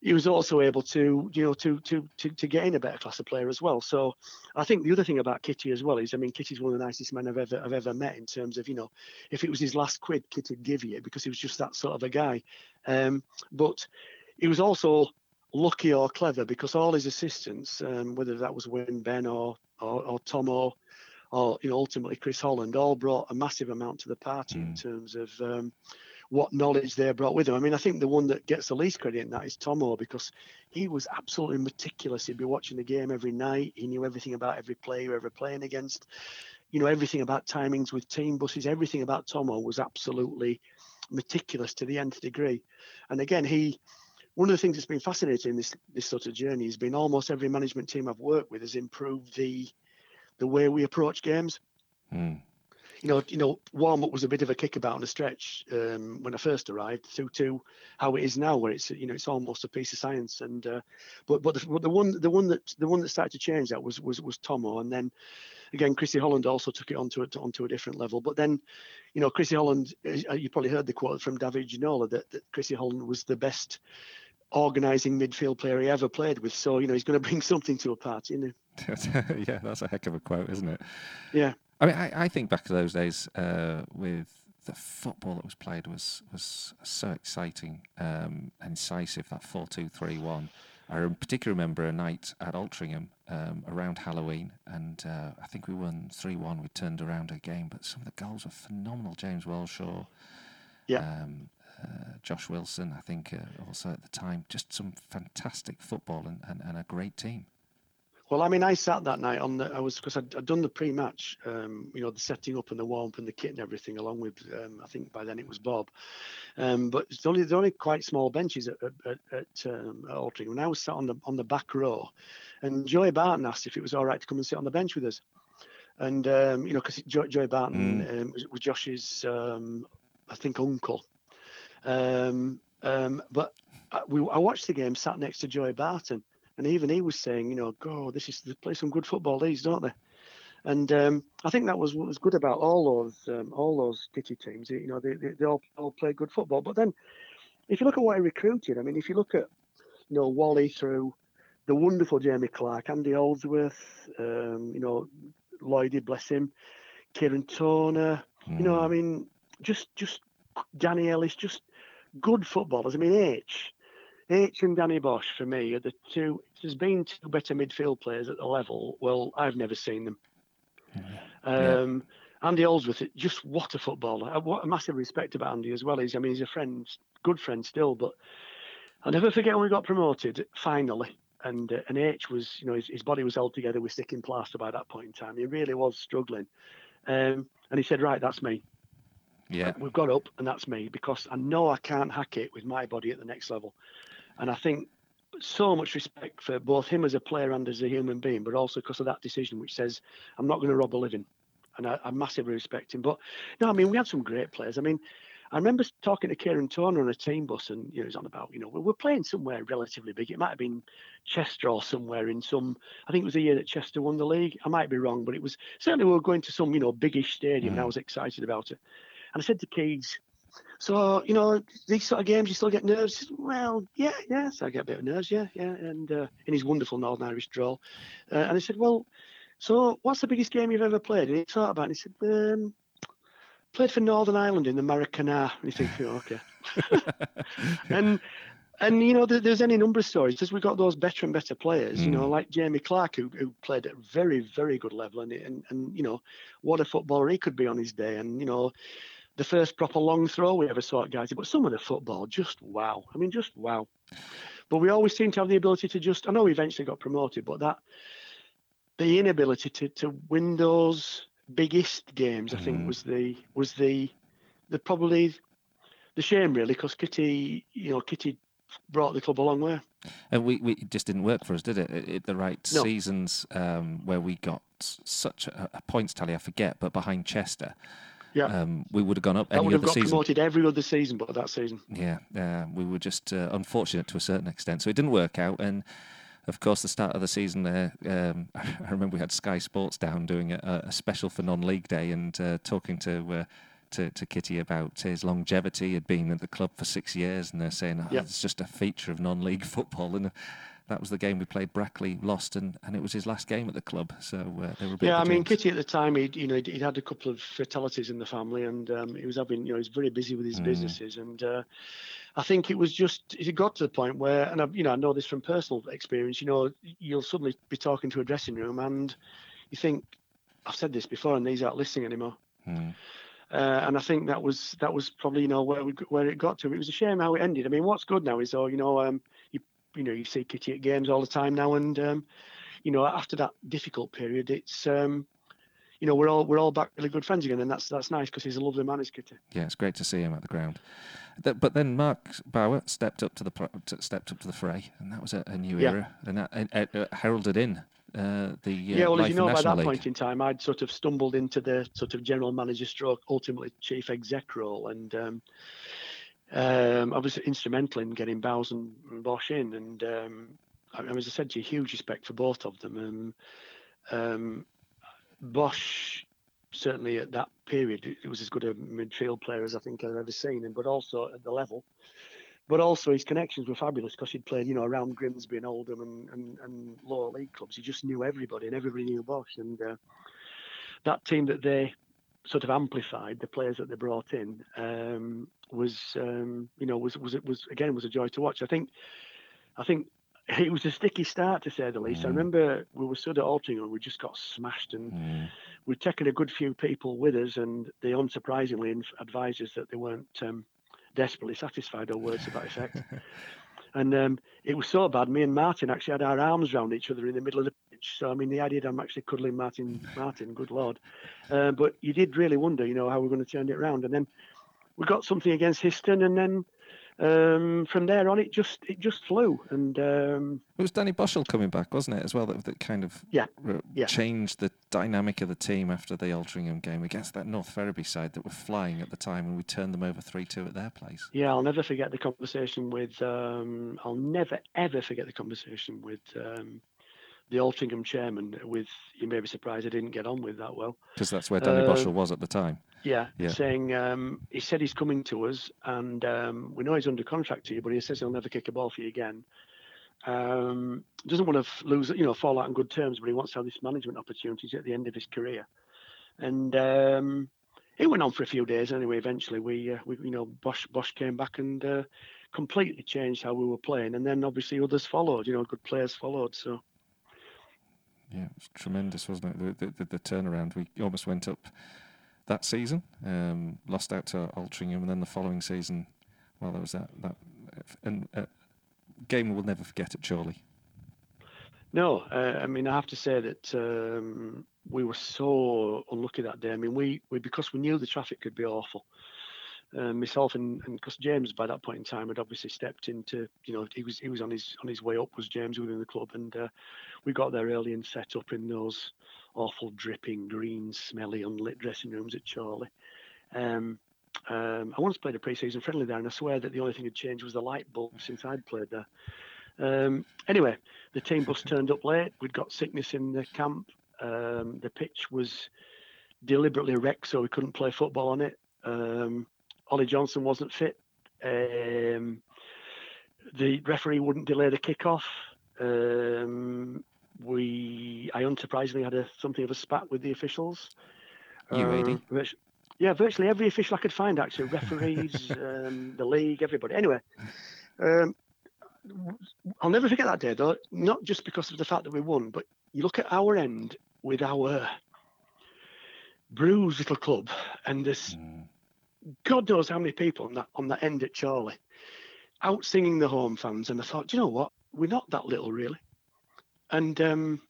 he was also able to, you know, to to to to get in a better class of player as well. So I think the other thing about Kitty as well is, I mean, Kitty's one of the nicest men I've ever I've ever met in terms of, you know, if it was his last quid, Kitty'd give you because he was just that sort of a guy. Um, but he was also lucky or clever because all his assistants, um, whether that was Wayne Ben or or, or Tom or or you know ultimately Chris Holland, all brought a massive amount to the party mm. in terms of. Um, what knowledge they brought with them. I mean, I think the one that gets the least credit in that is Tomo because he was absolutely meticulous. He'd be watching the game every night. He knew everything about every player ever playing against. You know, everything about timings with team buses, everything about Tomo was absolutely meticulous to the nth degree. And again, he one of the things that's been fascinating in this this sort of journey has been almost every management team I've worked with has improved the the way we approach games. Mm you know, you know, warm up was a bit of a kickabout on a stretch um, when I first arrived, through to how it is now, where it's you know it's almost a piece of science. And uh, but but the, the, one the one that the one that started to change that was was was Tomo, and then again Chrissy Holland also took it onto it onto a different level. But then, you know, Chrissy Holland, uh, you probably heard the quote from David Ginola that, that Chrissy Holland was the best organising midfield player he ever played with. So you know he's going to bring something to a party, isn't he? yeah, that's a heck of a quote, isn't it? Yeah. I mean, I, I think back to those days uh, with the football that was played was was so exciting um, and incisive. That four two three one. I particularly remember a night at Altrincham um, around Halloween, and uh, I think we won three one. We turned around a game, but some of the goals were phenomenal. James Walshaw, yeah. Um, uh, Josh Wilson, I think, uh, also at the time, just some fantastic football and, and, and a great team. Well, I mean, I sat that night on the. I was because I'd, I'd, done the pre-match, um, you know, the setting up and the warm up and the kit and everything, along with um, I think by then it was Bob. Um, but it's only the only quite small benches at at, at, um, at Altrincham. And I was sat on the on the back row, and Joey Barton asked if it was all right to come and sit on the bench with us. And um, you know, because Joey, Joey Barton mm. um, was, was, Josh's, um, I think, uncle. Um, um, but I, we, I watched the game sat next to Joey Barton, and even he was saying, you know, "God, this is they play some good football, these don't they?" And um, I think that was what was good about all those um, all those Kitty teams. You know, they, they, they all all play good football. But then, if you look at what he recruited, I mean, if you look at you know Wally through the wonderful Jamie Clark, Andy Holdsworth, um, you know, Lloydie, bless him, Kieran Toner. mm. you know, I mean, just just Danny Ellis, just good footballers. I mean, H, H and Danny Bosch for me are the two. There's been two better midfield players at the level. Well, I've never seen them. Um, yeah. Andy Holdsworth, just what a footballer! What a massive respect about Andy as well. He's, I mean, he's a friend, good friend still. But I'll never forget when we got promoted finally, and uh, and H was, you know, his, his body was held together with sticking plaster by that point in time. He really was struggling, um, and he said, "Right, that's me." Yeah. We've got up, and that's me because I know I can't hack it with my body at the next level. And I think so much respect for both him as a player and as a human being, but also because of that decision, which says, I'm not going to rob a living. And I, I massively respect him. But no, I mean, we had some great players. I mean, I remember talking to Kieran Toner on a team bus, and you know, he's on about, you know, we're playing somewhere relatively big. It might have been Chester or somewhere in some. I think it was the year that Chester won the league. I might be wrong, but it was certainly we were going to some, you know, biggish stadium, mm. and I mm. was excited about it. And I said to Keys, so, you know, these sort of games, you still get nerves? Well, yeah, yeah. So I get a bit of nerves, yeah, yeah. And uh, in his wonderful Northern Irish drawl. Uh, and I said, well, so what's the biggest game you've ever played? And he thought about it and he said, um, played for Northern Ireland in the Maracana. And you think, oh, okay. and and you know, there's any number of stories because we've got those better and better players. Mm. You know, mm. like Jamie Clark, who, who played at a very, very good level, and, and and you know, what a footballer he could be on his day. And you know, the first proper long throw we ever saw at Guy's, but some of the football, just wow. I mean, just wow. But we always seem to have the ability to just. I know we eventually got promoted, but that the inability to to win those biggest games. I think, mm. was the was the the probably the shame really, because Kitty, you know, Kitty brought the club a long way. And we, we it just didn't work for us, did it? it, the right no. seasons um, where we got such a, a, points tally, I forget, but behind Chester. Yeah, um, we would have gone up. That would have got season. promoted every other season, but that season. Yeah, uh, we were just uh, unfortunate to a certain extent, so it didn't work out. And of course, the start of the season there, um, I remember we had Sky Sports down doing a, a special for non-league day and uh, talking to uh, to, to Kitty about his longevity. He had been at the club for six years, and they're saying oh, yep. it's just a feature of non-league football. And that was the game we played. Brackley lost, and, and it was his last game at the club. So uh, they were. yeah, I mean, Kitty at the time, he you know he'd, he'd, had a couple of fatalities in the family, and um, he was having you know he's very busy with his mm. businesses, and uh, I think it was just it got to the point where, and I, you know I know this from personal experience. You know, you'll suddenly be talking to a dressing room, and you think, I've said this before, and these aren't listening anymore. Mm. Uh, and I think that was that was probably you know where we where it got to. It was a shame how it ended. I mean, what's good now is, oh, you know, um, you know, you see Kitty at games all the time now, and um, you know, after that difficult period, it's um, you know, we're all we're all back really good friends again, and that's that's nice because he's a lovely man, is Kitty. Yeah, it's great to see him at the ground. But then Mark Bower stepped up to the stepped up to the fray, and that was a, a new yeah. era, and that uh, heralded in uh, the uh, yeah. Well, as you know, by that League. point in time, I'd sort of stumbled into the sort of general manager stroke, ultimately chief exec role, and um, um, I was instrumental in getting Bowes and, Bosch in, and um, I, as I said to you, huge respect for both of them. And um, Bosch certainly at that period, it was as good a midfield player as I think I've ever seen, and but also at the level but also his connections were fabulous because he'd played, you know, around Grimsby and Oldham and, and, and lower league clubs. He just knew everybody and everybody knew Bosch. And uh, that team that they sort of amplified, the players that they brought in, um, was, um, you know, was, was, was, again, was a joy to watch. I think, I think it was a sticky start to say the least. Mm. I remember we were sort of Altrincham and we just got smashed and mm. we'd taken a good few people with us and they unsurprisingly advised us that they weren't um, desperately satisfied or words to that effect. and um, it was so bad. Me and Martin actually had our arms around each other in the middle of the pitch. So I mean, the idea that I'm actually cuddling Martin, Martin, good lord. Uh, but you did really wonder, you know, how we're going to turn it around. And then we got something against Histon, and then um, from there on, it just it just flew. And um, it was Danny Boshell coming back, wasn't it, as well? That, that kind of yeah, yeah. changed the dynamic of the team after the Altrincham game against that North Ferriby side that were flying at the time, and we turned them over three two at their place. Yeah, I'll never forget the conversation with. Um, I'll never ever forget the conversation with um, the Altrincham chairman. With you may be surprised I didn't get on with that well. Because that's where Danny Uh, Boshell was at the time. Yeah, Yeah. saying um, he said he's coming to us, and um, we know he's under contract to you, but he says he'll never kick a ball for you again. Um, doesn't want to f- lose, you know, fall out on good terms, but he wants to have this management opportunities at the end of his career. And um, it went on for a few days anyway. Eventually, we, uh, we you know, Bosch Bosch came back and uh, completely changed how we were playing, and then obviously others followed. You know, good players followed. So Yeah, it was tremendous, wasn't it? The, the, the, the turnaround. We almost went up that season, um, lost out to Altrincham, and then the following season, well, there was that that and uh, game we'll never forget at Chorley. No, uh, I mean I have to say that um, we were so unlucky that day. I mean we, we because we knew the traffic could be awful. Uh, myself and because James by that point in time had obviously stepped into you know he was he was on his on his way up was James within the club and uh, we got there early and set up in those awful dripping green smelly unlit dressing rooms at Chorley. Um, um, I once played a pre-season friendly there and I swear that the only thing had changed was the light bulb since I'd played there. Um, anyway, the team bus turned up late. We'd got sickness in the camp. Um, the pitch was deliberately wrecked so we couldn't play football on it. Um, Ollie Johnson wasn't fit. Um, the referee wouldn't delay the kickoff. Um, we, I unsurprisingly had a something of a spat with the officials. Um, virtu- yeah, virtually every official I could find actually, referees, um, the league, everybody. Anyway, um, I'll never forget that day though. Not just because of the fact that we won, but you look at our end with our bruised little club, and there's Mm. God knows how many people on that on that end at Chorley, out singing the home fans, and I thought, "Do you know what? We're not that little really, and um,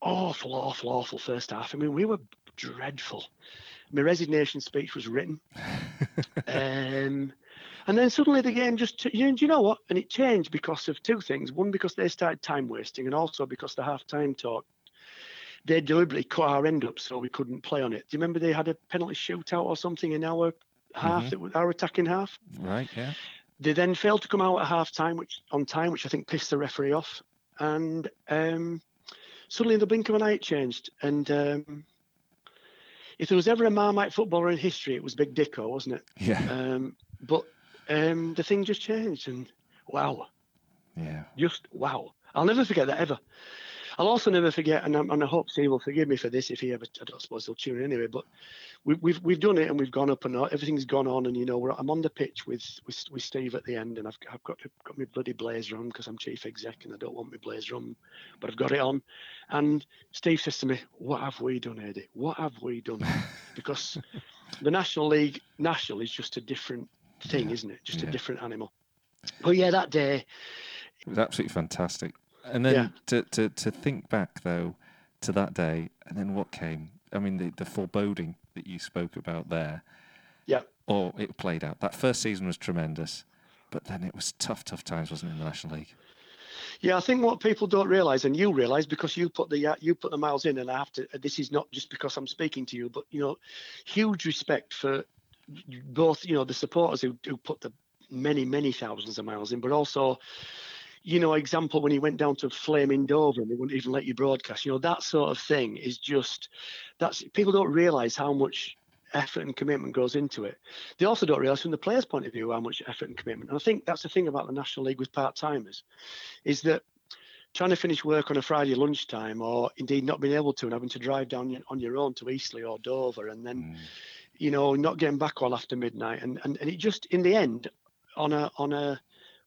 awful, awful, awful first half. I mean, we were dreadful. My resignation speech was written, um, and then suddenly the game just, you know, do you know what? And it changed because of two things. One, because they started time wasting, and also because the half time talk they deliberately cut our end up so we couldn't play on it. Do you remember they had a penalty shootout or something in our half, Mhm. that was our attacking half? right? Yeah. They then failed to come out at half time, which on time, which I think pissed the referee off. And um, suddenly in the blink of an eye, it changed. And um, if there was ever a Marmite footballer in history, it was Big Dicko, wasn't it? Yeah. Um, but um, the thing just changed, and wow, Yeah. just wow. I'll never forget that ever. I'll also never forget, and, I'm, and I hope Steve will forgive me for this if he ever. I don't suppose he'll tune in anyway. But we, we've we've done it and we've gone up and everything's gone on, and you know we're, I'm on the pitch with, with with Steve at the end, and I've I've got got my bloody blazer on because I'm chief exec and I don't want my blazer on, but I've got it on, and Steve says to me, "What have we done, Eddie? What have we done?" because the National League national is just a different thing, Yeah, isn't it? Just yeah. a different animal. But yeah, that day, It was absolutely fantastic. And then Yeah. to, to, to think back, though, to that day, and then what came, I mean, the, the foreboding that you spoke about there, yeah. or it played out. That first season was tremendous, but then it was tough, tough times, wasn't it, in the National League? Yeah, I think what people don't realise, and you realise because you put the uh, you put the miles in, and I have to. This is not just because I'm speaking to you, but you know, huge respect for both. You know, the supporters who who put the many many thousands of miles in, but also, you know, example when he went down to Flaming Dover and they wouldn't even let you broadcast. You know, that sort of thing is just that's people don't realise how much effort and commitment goes into it. They also don't realise from the player's point of view how much effort and commitment. And I think that's the thing about the National League with part timers, is that trying to finish work on a Friday lunchtime, or indeed not being able to, and having to drive down on your own to Eastleigh or Dover, and then Mm. you know not getting back all after midnight, and, and and it just in the end on a on a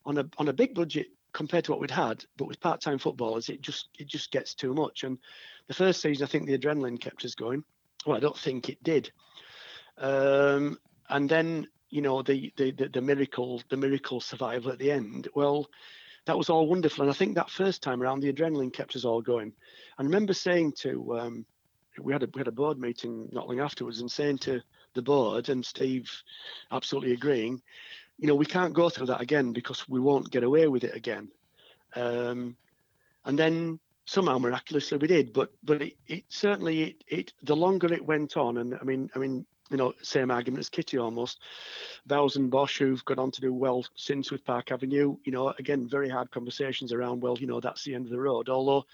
on a on a big budget compared to what we'd had, but with part-time footballers, it just it just gets too much. And the first season, I think the adrenaline kept us going. Well, I don't think it did. Um, and then you know the, the the the miracle the miracle survival at the end. Well, that was all wonderful, and I think that first time around, the adrenaline kept us all going. I remember saying to um, we had a we had a board meeting not long afterwards, and saying to the board and Steve, absolutely agreeing, you know, we can't go through that again because we won't get away with it again. Um, and then somehow miraculously we did, but but it, it certainly it, it the longer it went on, and I mean I mean you know same argument as Kitty almost, Bowes and Bosch who've gone on to do well since with Park Avenue, you know again very hard conversations around well you know that's the end of the road. Although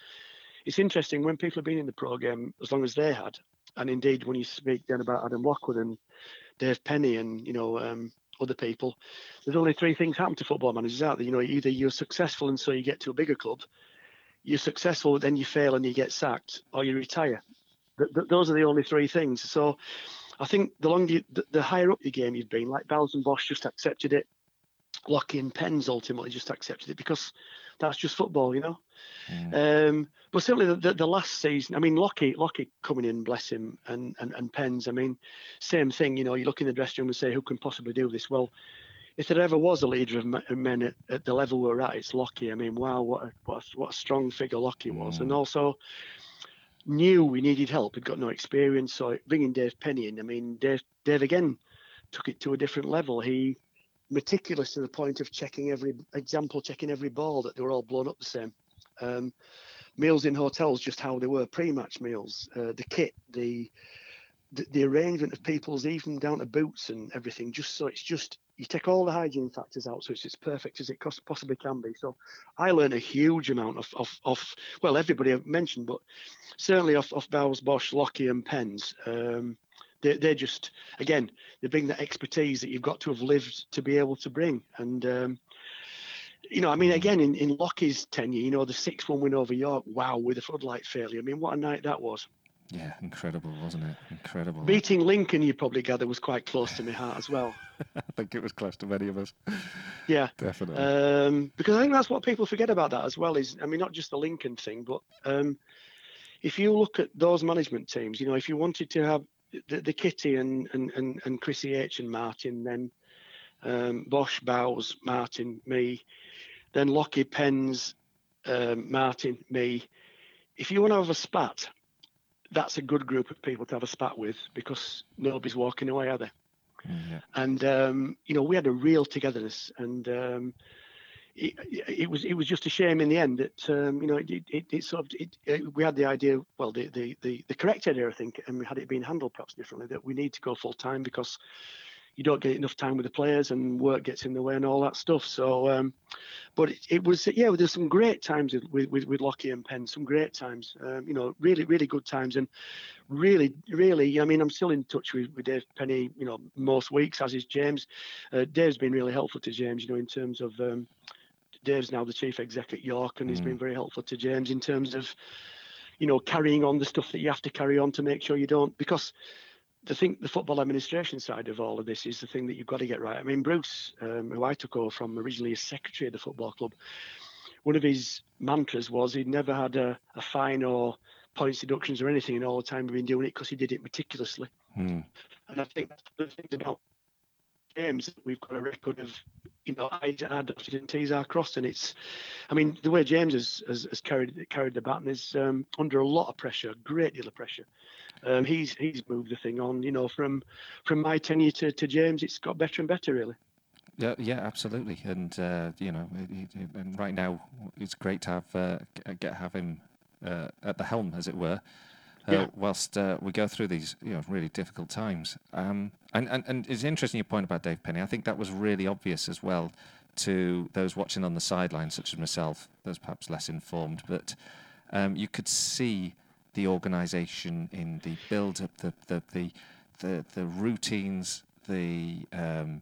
it's interesting when people have been in the pro game as long as they had, and indeed when you speak then about Adam Lockwood and Dave Penny and you know um, other people, there's only three things happen to football managers out there. You know either you're successful and so you get to a bigger club you're successful, then you fail and you get sacked, or you retire. Th- th- those are the only three things. So I think the longer, you, the, the, higher up the game you've been, like Bowes and Bosch just accepted it. Lockie and Pens ultimately just accepted it because that's just football, you know. Mm. Um, but certainly the, the, the, last season, I mean, Lockie, Lockie coming in, bless him, and, and and Pens. I mean, same thing. You know, you look in the dressing room and say, who can possibly do this? Well, if there ever was a leader of men at, at, the level we're at, it's Lockie. I mean, wow, what a, what a, what a strong figure Lockie was, mm. and also knew we needed help. He'd got no experience, so bringing Dave Penny in. I mean, Dave, Dave again took it to a different level. He meticulous to the point of checking every example, checking every ball that they were all blown up the same. Um, meals in hotels, just how they were, pre-match meals, uh, the kit, the, the the arrangement of people's even down to boots and everything, just so it's just you take all the hygiene factors out, so it's as perfect as it possibly can be. So I learned a huge amount of, of, of well, everybody I've mentioned, but certainly off, off Bowes, Bosch, Lockie, and Pens. Um, they, they're just, again, they bring that expertise that you've got to have lived to be able to bring. And, um, you know, I mean, again, in, in Lockie's tenure, you know, the 6 1 win over York, wow, with a floodlight failure. I mean, what a night that was. Yeah, incredible, wasn't it? Incredible. Beating Lincoln, you probably gather, was quite close to my heart as well. I think it was close to many of us. Yeah, definitely. Um, because I think that's what people forget about that as well. Is I mean, not just the Lincoln thing, but um, if you look at those management teams, you know, if you wanted to have the, the Kitty and, and and and Chrissy H and Martin, then um, Bosch, Bowes, Martin, me, then Lockie Pens, um, Martin, me. If you want to have a spat, that's a good group of people to have a spat with because nobody's walking away, are they? Yeah. And um, you know, we had a real togetherness, and um, it, it, was it was just a shame in the end that um, you know it, it, it sort of it, we had the idea, well, the, the the the correct idea, I think, and we had it being handled perhaps differently that we need to go full time because you don't get enough time with the players and work gets in the way and all that stuff. So, um, but it, it, was yeah, there's some great times with with, with Lockie and Penn, some great times. Um, you know, really really good times and really really. I mean, I'm still in touch with, with Dave Penny. You know, most weeks as is James. Uh, Dave's been really helpful to James. You know, in terms of um, Dave's now the chief exec at York, and mm. he's been very helpful to James in terms of you know carrying on the stuff that you have to carry on to make sure you don't because the thing, the football administration side of all of this is the thing that you've got to get right. I mean, Bruce, um, who I took over from originally as secretary of the football club, one of his mantras was he'd never had a, a fine or points deductions or anything in all the time we've been doing it because he did it meticulously. Hmm. And I think that's the thing about James. We've got a record of, you know, I's are dotted and T's are crossed, and it's, I mean, the way James has, has, has carried carried the baton is um, under a lot of pressure, a great deal of pressure um, he's he's moved the thing on. You know, from from my tenure to, to James, it's got better and better, really. Yeah, yeah, absolutely, and uh, you know, and right now it's great to have uh, get have him uh, at the helm, as it were, uh, yeah. whilst uh, we go through these you know really difficult times. Um, and, and and it's interesting your point about Dave Penny. I think that was really obvious as well to those watching on the sidelines, such as myself, those perhaps less informed, but um, you could see the organisation in the build up, the the the the, the routines, the um,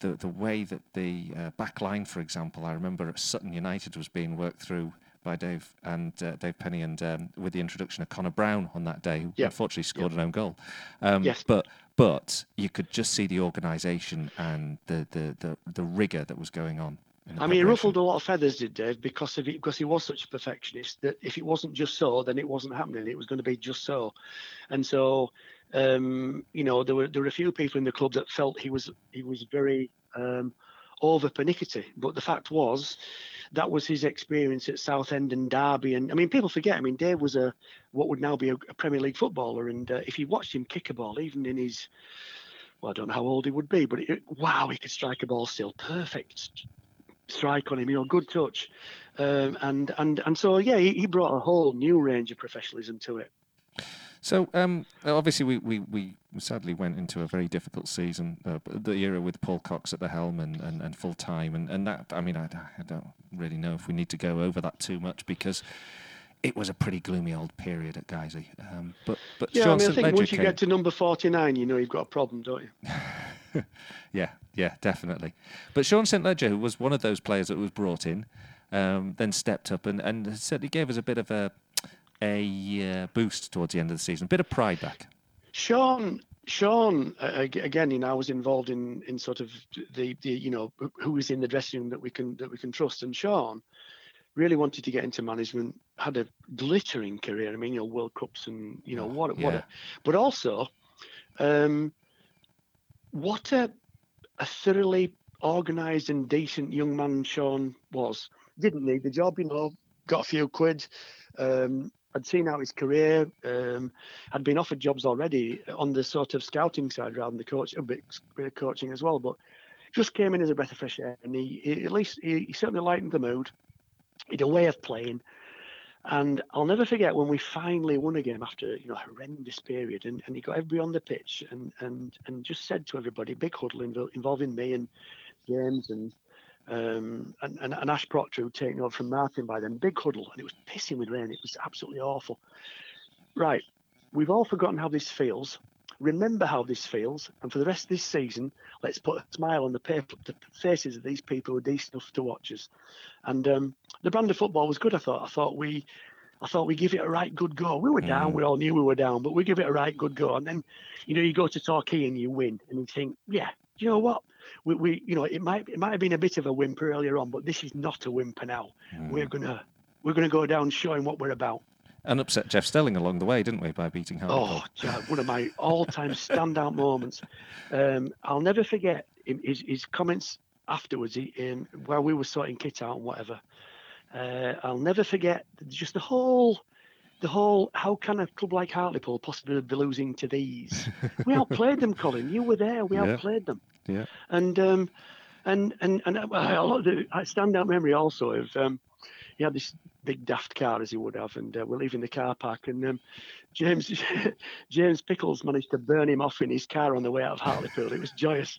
the the way that the uh, back line, for example, I remember at Sutton United was being worked through by Dave and uh, Dave Penny, and um, with the introduction of Connor Brown on that day, who unfortunately scored an own goal. Um, yes. But but you could just see the organisation and the, the the the rigor that was going on. I mean, he ruffled a lot of feathers, did Dave, because of it, because he was such a perfectionist that if it wasn't just so, then it wasn't happening. It was going to be just so, and so um, you know there were there were a few people in the club that felt he was he was very um, over pernickety. But the fact was, that was his experience at Southend and Derby. And I mean, people forget. I mean, Dave was a what would now be a, a Premier League footballer, and uh, if you watched him kick a ball, even in his well, I don't know how old he would be, but it, wow, he could strike a ball still perfect strike on him, you know, good touch. Um, and and and so yeah, he, he brought a whole new range of professionalism to it. So um, obviously, we, we, we sadly went into a very difficult season, uh, the era with Paul Cox at the helm and, and, and full time, and, and that I mean I, I don't really know if we need to go over that too much because it was a pretty gloomy old period at Guisey. Um, but but yeah, Sean I mean, I think once you came- get to number forty nine, you know you've got a problem, don't you? yeah, yeah, definitely. But Sean St. Ledger, who was one of those players that was brought in, um, then stepped up and, and certainly gave us a bit of a a uh, boost towards the end of the season, a bit of pride back. Sean, Sean, uh, again, you know, I was involved in in sort of the the you know who- is in the dressing room that we can that we can trust, and Sean really wanted to get into management, had a glittering career. I mean, you know, World Cups and you know what a- what, yeah. a, but also, um, what a a thoroughly organised and decent young man Sean was. Didn't need the job, you know, got a few quid. Um, I'd seen out his career. Um, had been offered jobs already on the sort of scouting side rather than the coach, a bit, of coaching as well. But just came in as a breath of fresh air, and he, he at least he, he certainly lightened the mood. He had a way of playing, and I'll never forget when we finally won a game after you know a horrendous period, and, and he got everybody on the pitch and and and just said to everybody, big huddle involving me and James and. Um, and, and, and Ash Proctor, who'd taken over from Martin by then, big huddle, and it was pissing with rain. It was absolutely awful. Right, we've all forgotten how this feels. Remember how this feels, and for the rest of this season, let's put a smile on the, paper, the faces of these people who are decent enough to watch us. And um, the brand of football was good. I thought. I thought we, I thought we give it a right good go. We were down. Mm. We all knew we were down, but we give it a right good go. And then, you know, you go to Torquay and you win, and you think, yeah, you know what? We, we, you know, it might it might have been a bit of a whimper earlier on, but this is not a whimper now. We're gonna we're gonna go down showing what we're about. And upset Jeff Stelling along the way, didn't we, by beating Hartlepool? Oh, Jack, one of my all-time standout moments. Um, I'll never forget his, his comments afterwards. He, um, while we were sorting kit out and whatever. Uh, I'll never forget just the whole, the whole. How can a club like Hartlepool possibly be losing to these? We outplayed them, Colin. You were there. We Yeah. outplayed them. Yeah. And um, and and and I, I love the I standout memory also of um, he had this big daft car as he would have, and uh, we're leaving the car park, and um, James James Pickles managed to burn him off in his car on the way out of Hartlepool. It was joyous.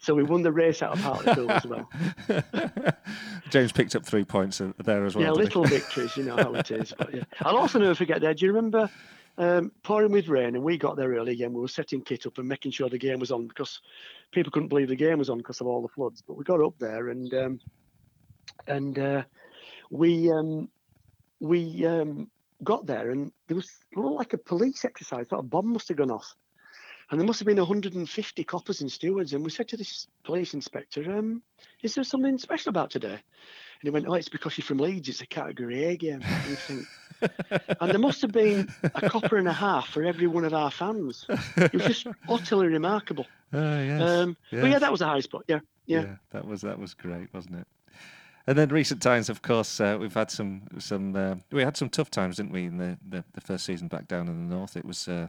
So we won the race out of Hartlepool as well. James picked up three points uh, there as well. yeah, little victories, you know how it is. But yeah, I'll also never forget there. Do you remember um, pouring with rain, and we got there early again. We were setting kit up and making sure the game was on because people couldn't believe the game was on because of all the floods. But we got up there and um, and uh, we um, we um, got there, and there was a little like a police exercise. Thought a bomb must have gone off. And there must have been 150 coppers and stewards. And we said to this police inspector, um, is there something special about today? And he went, oh, it's because you're from Leeds. It's a Category A game. And, think, and there must have been a copper and a half for every one of our fans. It was just utterly remarkable. Ah, yes, Um, But yeah, that was a high spot. Yeah, yeah. that was that was great, wasn't it? And then recent times, of course, uh, we've had some some uh, we had some tough times, didn't we? In the, the, the first season back down in the north, it was uh,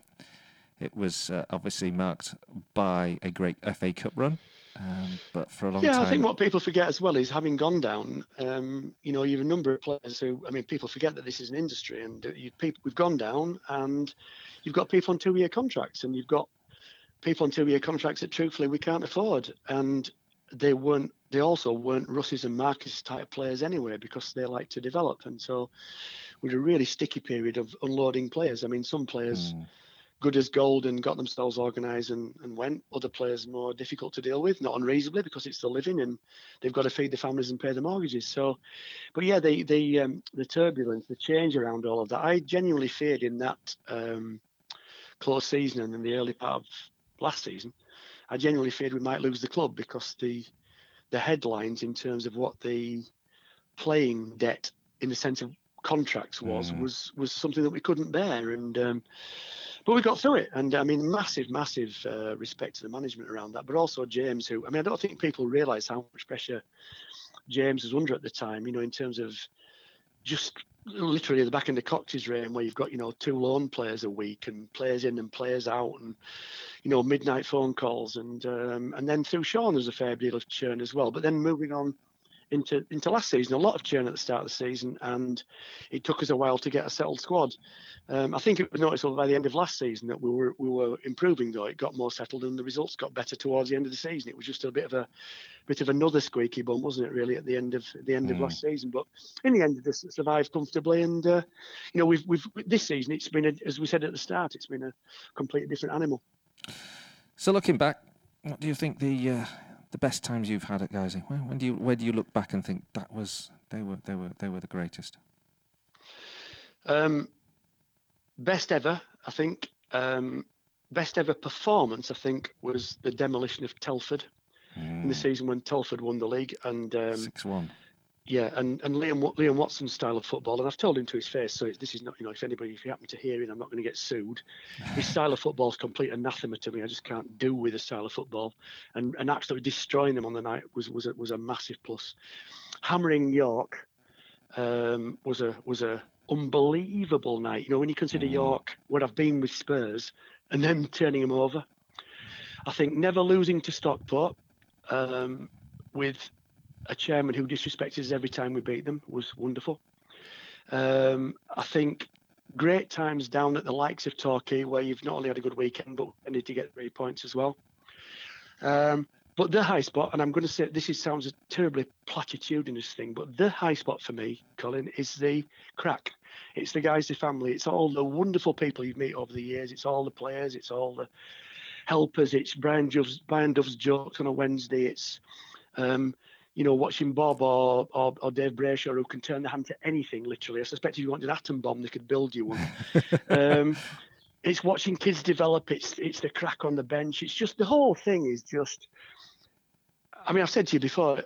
it was uh, obviously marked by a great FA Cup run, um, but for a long Yeah, time, I think what people forget as well is having gone down. Um, you know, you have a number of players who, I mean, people forget that this is an industry, and you, people we've gone down, and you've got people on two-year contracts, and you've got people on two-year contracts that, truthfully, we can't afford, and they weren't. They also weren't Russes and Marcus type players anyway, because they like to develop, and so we had a really sticky period of unloading players. I mean, some players Mm, good as gold and got themselves organised and, and went. Other players more difficult to deal with, not unreasonably because it's the living and they've got to feed the families and pay the mortgages. So, but yeah, the the um, the turbulence, the change around all of that, I genuinely feared in that um, close season and in the early part of last season, I genuinely feared we might lose the club because the the headlines in terms of what the playing debt in the sense of contracts was Mm. was was something that we couldn't bear and um, but we got through it and i mean massive massive uh, respect to the management around that but also james who i mean i don't think people realize how much pressure james was under at the time you know in terms of just literally the back in the cox's reign where you've got you know two loan players a week and players in and players out and you know midnight phone calls and um, and then through sean there's a fair deal of churn as well. But then moving on into into last season. A lot of churn at the start of the season, and it took us a while to get a settled squad. Um, I think it was noticeable by the end of last season that we were we were improving. Though it got more settled and the results got better towards the end of the season. It was just a bit of a bit of another squeaky bum, wasn't it? Really at the end of the end mm. of last season, but in the end, this survived comfortably. And uh, you know, we've we've this season it's been a, as we said at the start, it's been a completely different animal. So looking back, what do you think the uh, the best times you've had at Guiseley? When, when do you where do you look back and think that was they were they were they were the greatest? Um, best ever, I think. Um, best ever performance, I think, was the demolition of Telford mm. in the mm. season when Telford won the league and um, six one. Yeah, and, and Liam Liam Watson's style of football, and I've told him to his face. So this is not, you know, if anybody, if you happen to hear it, I'm not going to get sued. His style of football is complete anathema to me. I just can't do with the style of football, and and absolutely destroying them on the night was was a, was a massive plus. Hammering York um, was a was a unbelievable night. You know, when you consider mm. York, where I've been with Spurs, and then turning them over. I think never losing to Stockport um, with a chairman who disrespected us every time we beat them was wonderful. Um, I think great times down at the likes of Torquay, where you've not only had a good weekend, but I need to get three points as well. Um, but the high spot, and I'm going to say this is, sounds a terribly platitudinous thing, but the high spot for me, Colin, is the crack. It's the guys, the family. It's all the wonderful people you meet over the years. It's all the players. It's all the helpers. It's Brian Duff's, Brian Duff's jokes on a Wednesday. It's um, you know, watching Bob or, or, or Dave Brayshaw who can turn their hand to anything, literally. I suspect if you wanted an atom bomb, they could build you one. um, it's watching kids develop. It's it's the crack on the bench. It's just the whole thing is just. I mean, I've said to you before,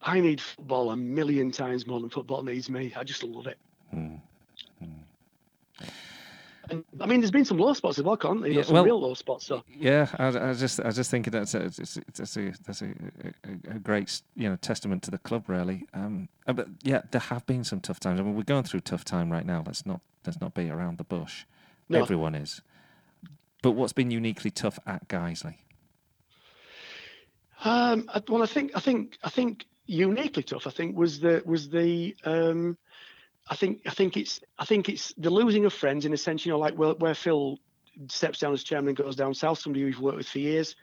I need football a million times more than football needs me. I just love it. Mm. And, I mean, there's been some low spots as well, can't there? Yeah, some well, real low spots. So yeah, I, I just I just think that's a, it's, it's a that's a, a, a, great you know testament to the club really. Um, uh, but yeah, there have been some tough times. I mean, we're going through a tough time right now. Let's not let's not be around the bush. No. Everyone is. But what's been uniquely tough at Guiseley? Um, well, I think I think I think uniquely tough. I think was the was the um, I think I think it's I think it's the losing of friends in a sense, you know, like where, where Phil steps down as chairman and goes down south, somebody we've worked with for years.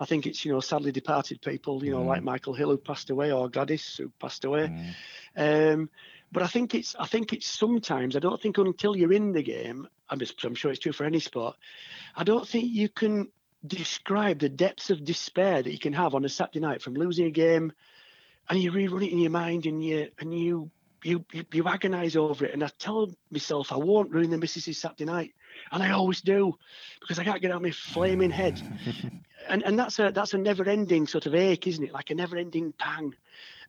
I think it's you know sadly departed people, you know, mm. like Michael Hill who passed away or Gladys who passed away. Mm. Um, but I think it's I think it's sometimes I don't think until you're in the game, I'm, just, I'm sure it's true for any sport. I don't think you can describe the depths of despair that you can have on a Saturday night from losing a game, and you rerun it in your mind and you and you you, you, you agonise over it. And I tell myself I won't ruin the missus' Saturday night, and I always do because I can't get out of my flaming head. and and that's a that's a never-ending sort of ache, isn't it? Like a never-ending pang.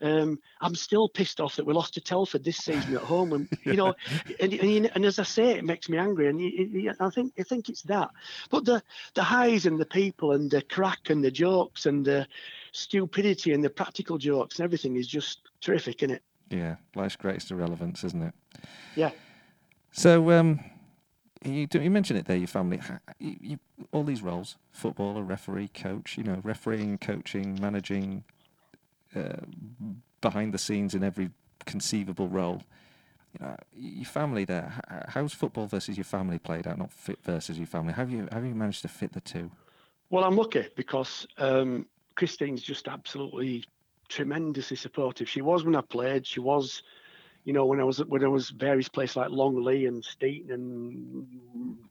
Um, I'm still pissed off that we lost to Telford this season at home, and you know, and, and, and, as I say, it makes me angry, and you, I think I think it's that. But the the highs and the people and the crack and the jokes and the stupidity and the practical jokes and everything is just terrific, isn't it? Yeah, life's greatest irrelevance, isn't it? Yeah. So, um, you, you mentioned it there, your family. You, you, all these roles footballer, referee, coach, you know, refereeing, coaching, managing, uh, behind the scenes in every conceivable role. You know, your family there. How's football versus your family played out? Not fit versus your family. Have you have you managed to fit the two? Well, I'm lucky because um, Christine's just absolutely tremendously supportive. She was when I played. She was, you know, when I was when I was various places like Longley and Steeton and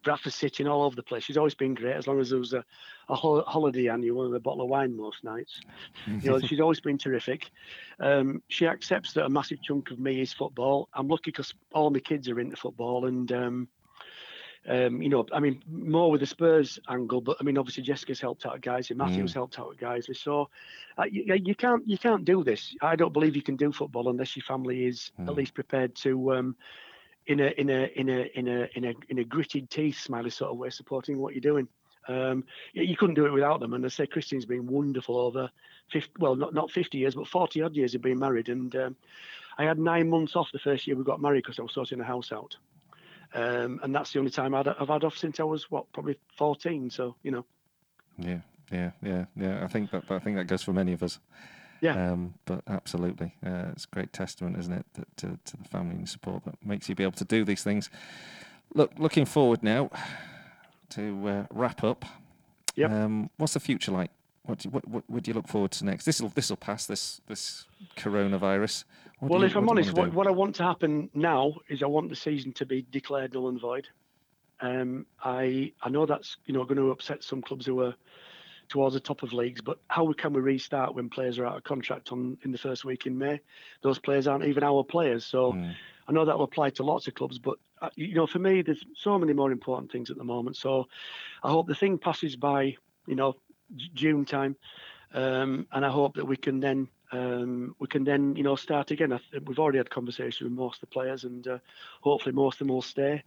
Bradford City and all over the place. She's always been great as long as there was a, a holiday annual and a bottle of wine most nights. you know, she's always been terrific. Um, she accepts that a massive chunk of me is football. I'm lucky because all my kids are into football and. Um, um, you know, I mean, more with the Spurs angle, but I mean, obviously Jessica's helped out guys, and Matthew's mm. helped out guys. So uh, you, you, can't you can't do this. I don't believe you can do football unless your family is mm. at least prepared to, um, in a in a in a in a in a in a gritted teeth smiley sort of way, supporting what you're doing. Um, you couldn't do it without them. And I say Christine's been wonderful over 50, well, not not 50 years, but 40 odd years of being married. And um, I had nine months off the first year we got married because I was sorting the house out. Um, and that's the only time I've had off since I was what probably 14. So you know. Yeah, yeah, yeah, yeah. I think that I think that goes for many of us. Yeah. Um, but absolutely, uh, it's a great testament, isn't it, that, to, to the family and support that makes you be able to do these things. Look, looking forward now to uh, wrap up. Yep. Um, what's the future like? What do, you, what, what would you look forward to next? This will this will pass. This this coronavirus. What well, you- if I'm what do you honest, what, what I want to happen now is I want the season to be declared null and void. Um, I I know that's you know going to upset some clubs who are towards the top of leagues, but how can we restart when players are out of contract on in the first week in May? Those players aren't even our players, so Mm. I know that will apply to lots of clubs. But uh, you know, for me, there's so many more important things at the moment. So I hope the thing passes by, you know, June time, um, and I hope that we can then um, we can then you know start again. Th- we've already had conversations with most of the players, and uh, hopefully most of them will stay.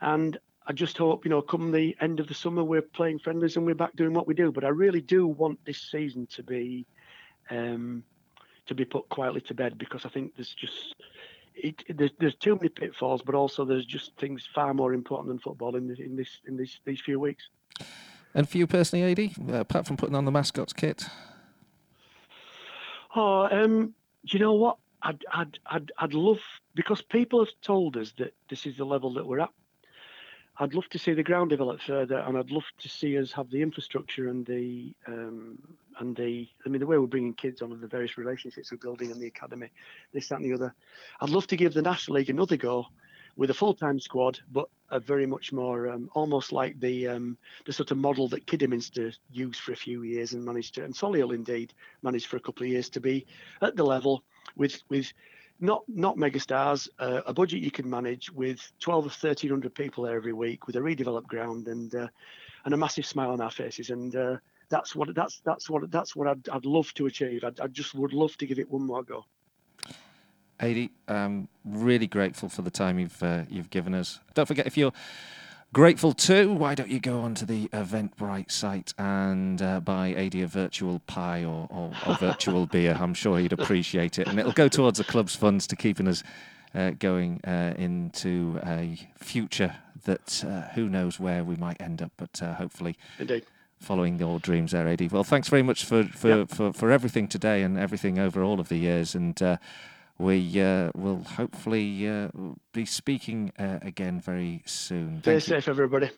And I just hope you know, come the end of the summer, we're playing friendlies and we're back doing what we do. But I really do want this season to be um, to be put quietly to bed because I think there's just it, there's, there's too many pitfalls, but also there's just things far more important than football in in this in these these few weeks. And for you personally, Adi, uh, apart from putting on the mascots kit, Oh, um, do you know what? I'd, I'd, I'd, I'd love because people have told us that this is the level that we're at. I'd love to see the ground develop further, and I'd love to see us have the infrastructure and the um, and the I mean the way we're bringing kids on and the various relationships we're building in the academy, this that and the other. I'd love to give the National League another go with a full-time squad, but a very much more um, almost like the um, the sort of model that Kidderminster used for a few years and managed to, and Solihull indeed managed for a couple of years to be at the level with with not not megastars, uh, a budget you can manage with 12 or 1300 people there every week with a redeveloped ground and uh, and a massive smile on our faces and uh, that's what that's that's what that's what I'd, I'd love to achieve. I'd, I just would love to give it one more go. Adi, I'm really grateful for the time you've uh, you've given us. Don't forget if you're grateful too, why don't you go onto the Eventbrite site and uh, buy Adi a virtual pie or, or, or virtual beer? I'm sure he'd appreciate it, and it'll go towards the club's funds to keeping us uh, going uh, into a future that uh, who knows where we might end up, but uh, hopefully Indeed. following your dreams there, Adi. Well, thanks very much for for, Yep. for, for everything today and everything over all of the years. And uh, we uh, will hopefully uh, be speaking uh, again very soon. Stay Thank you. safe, everybody.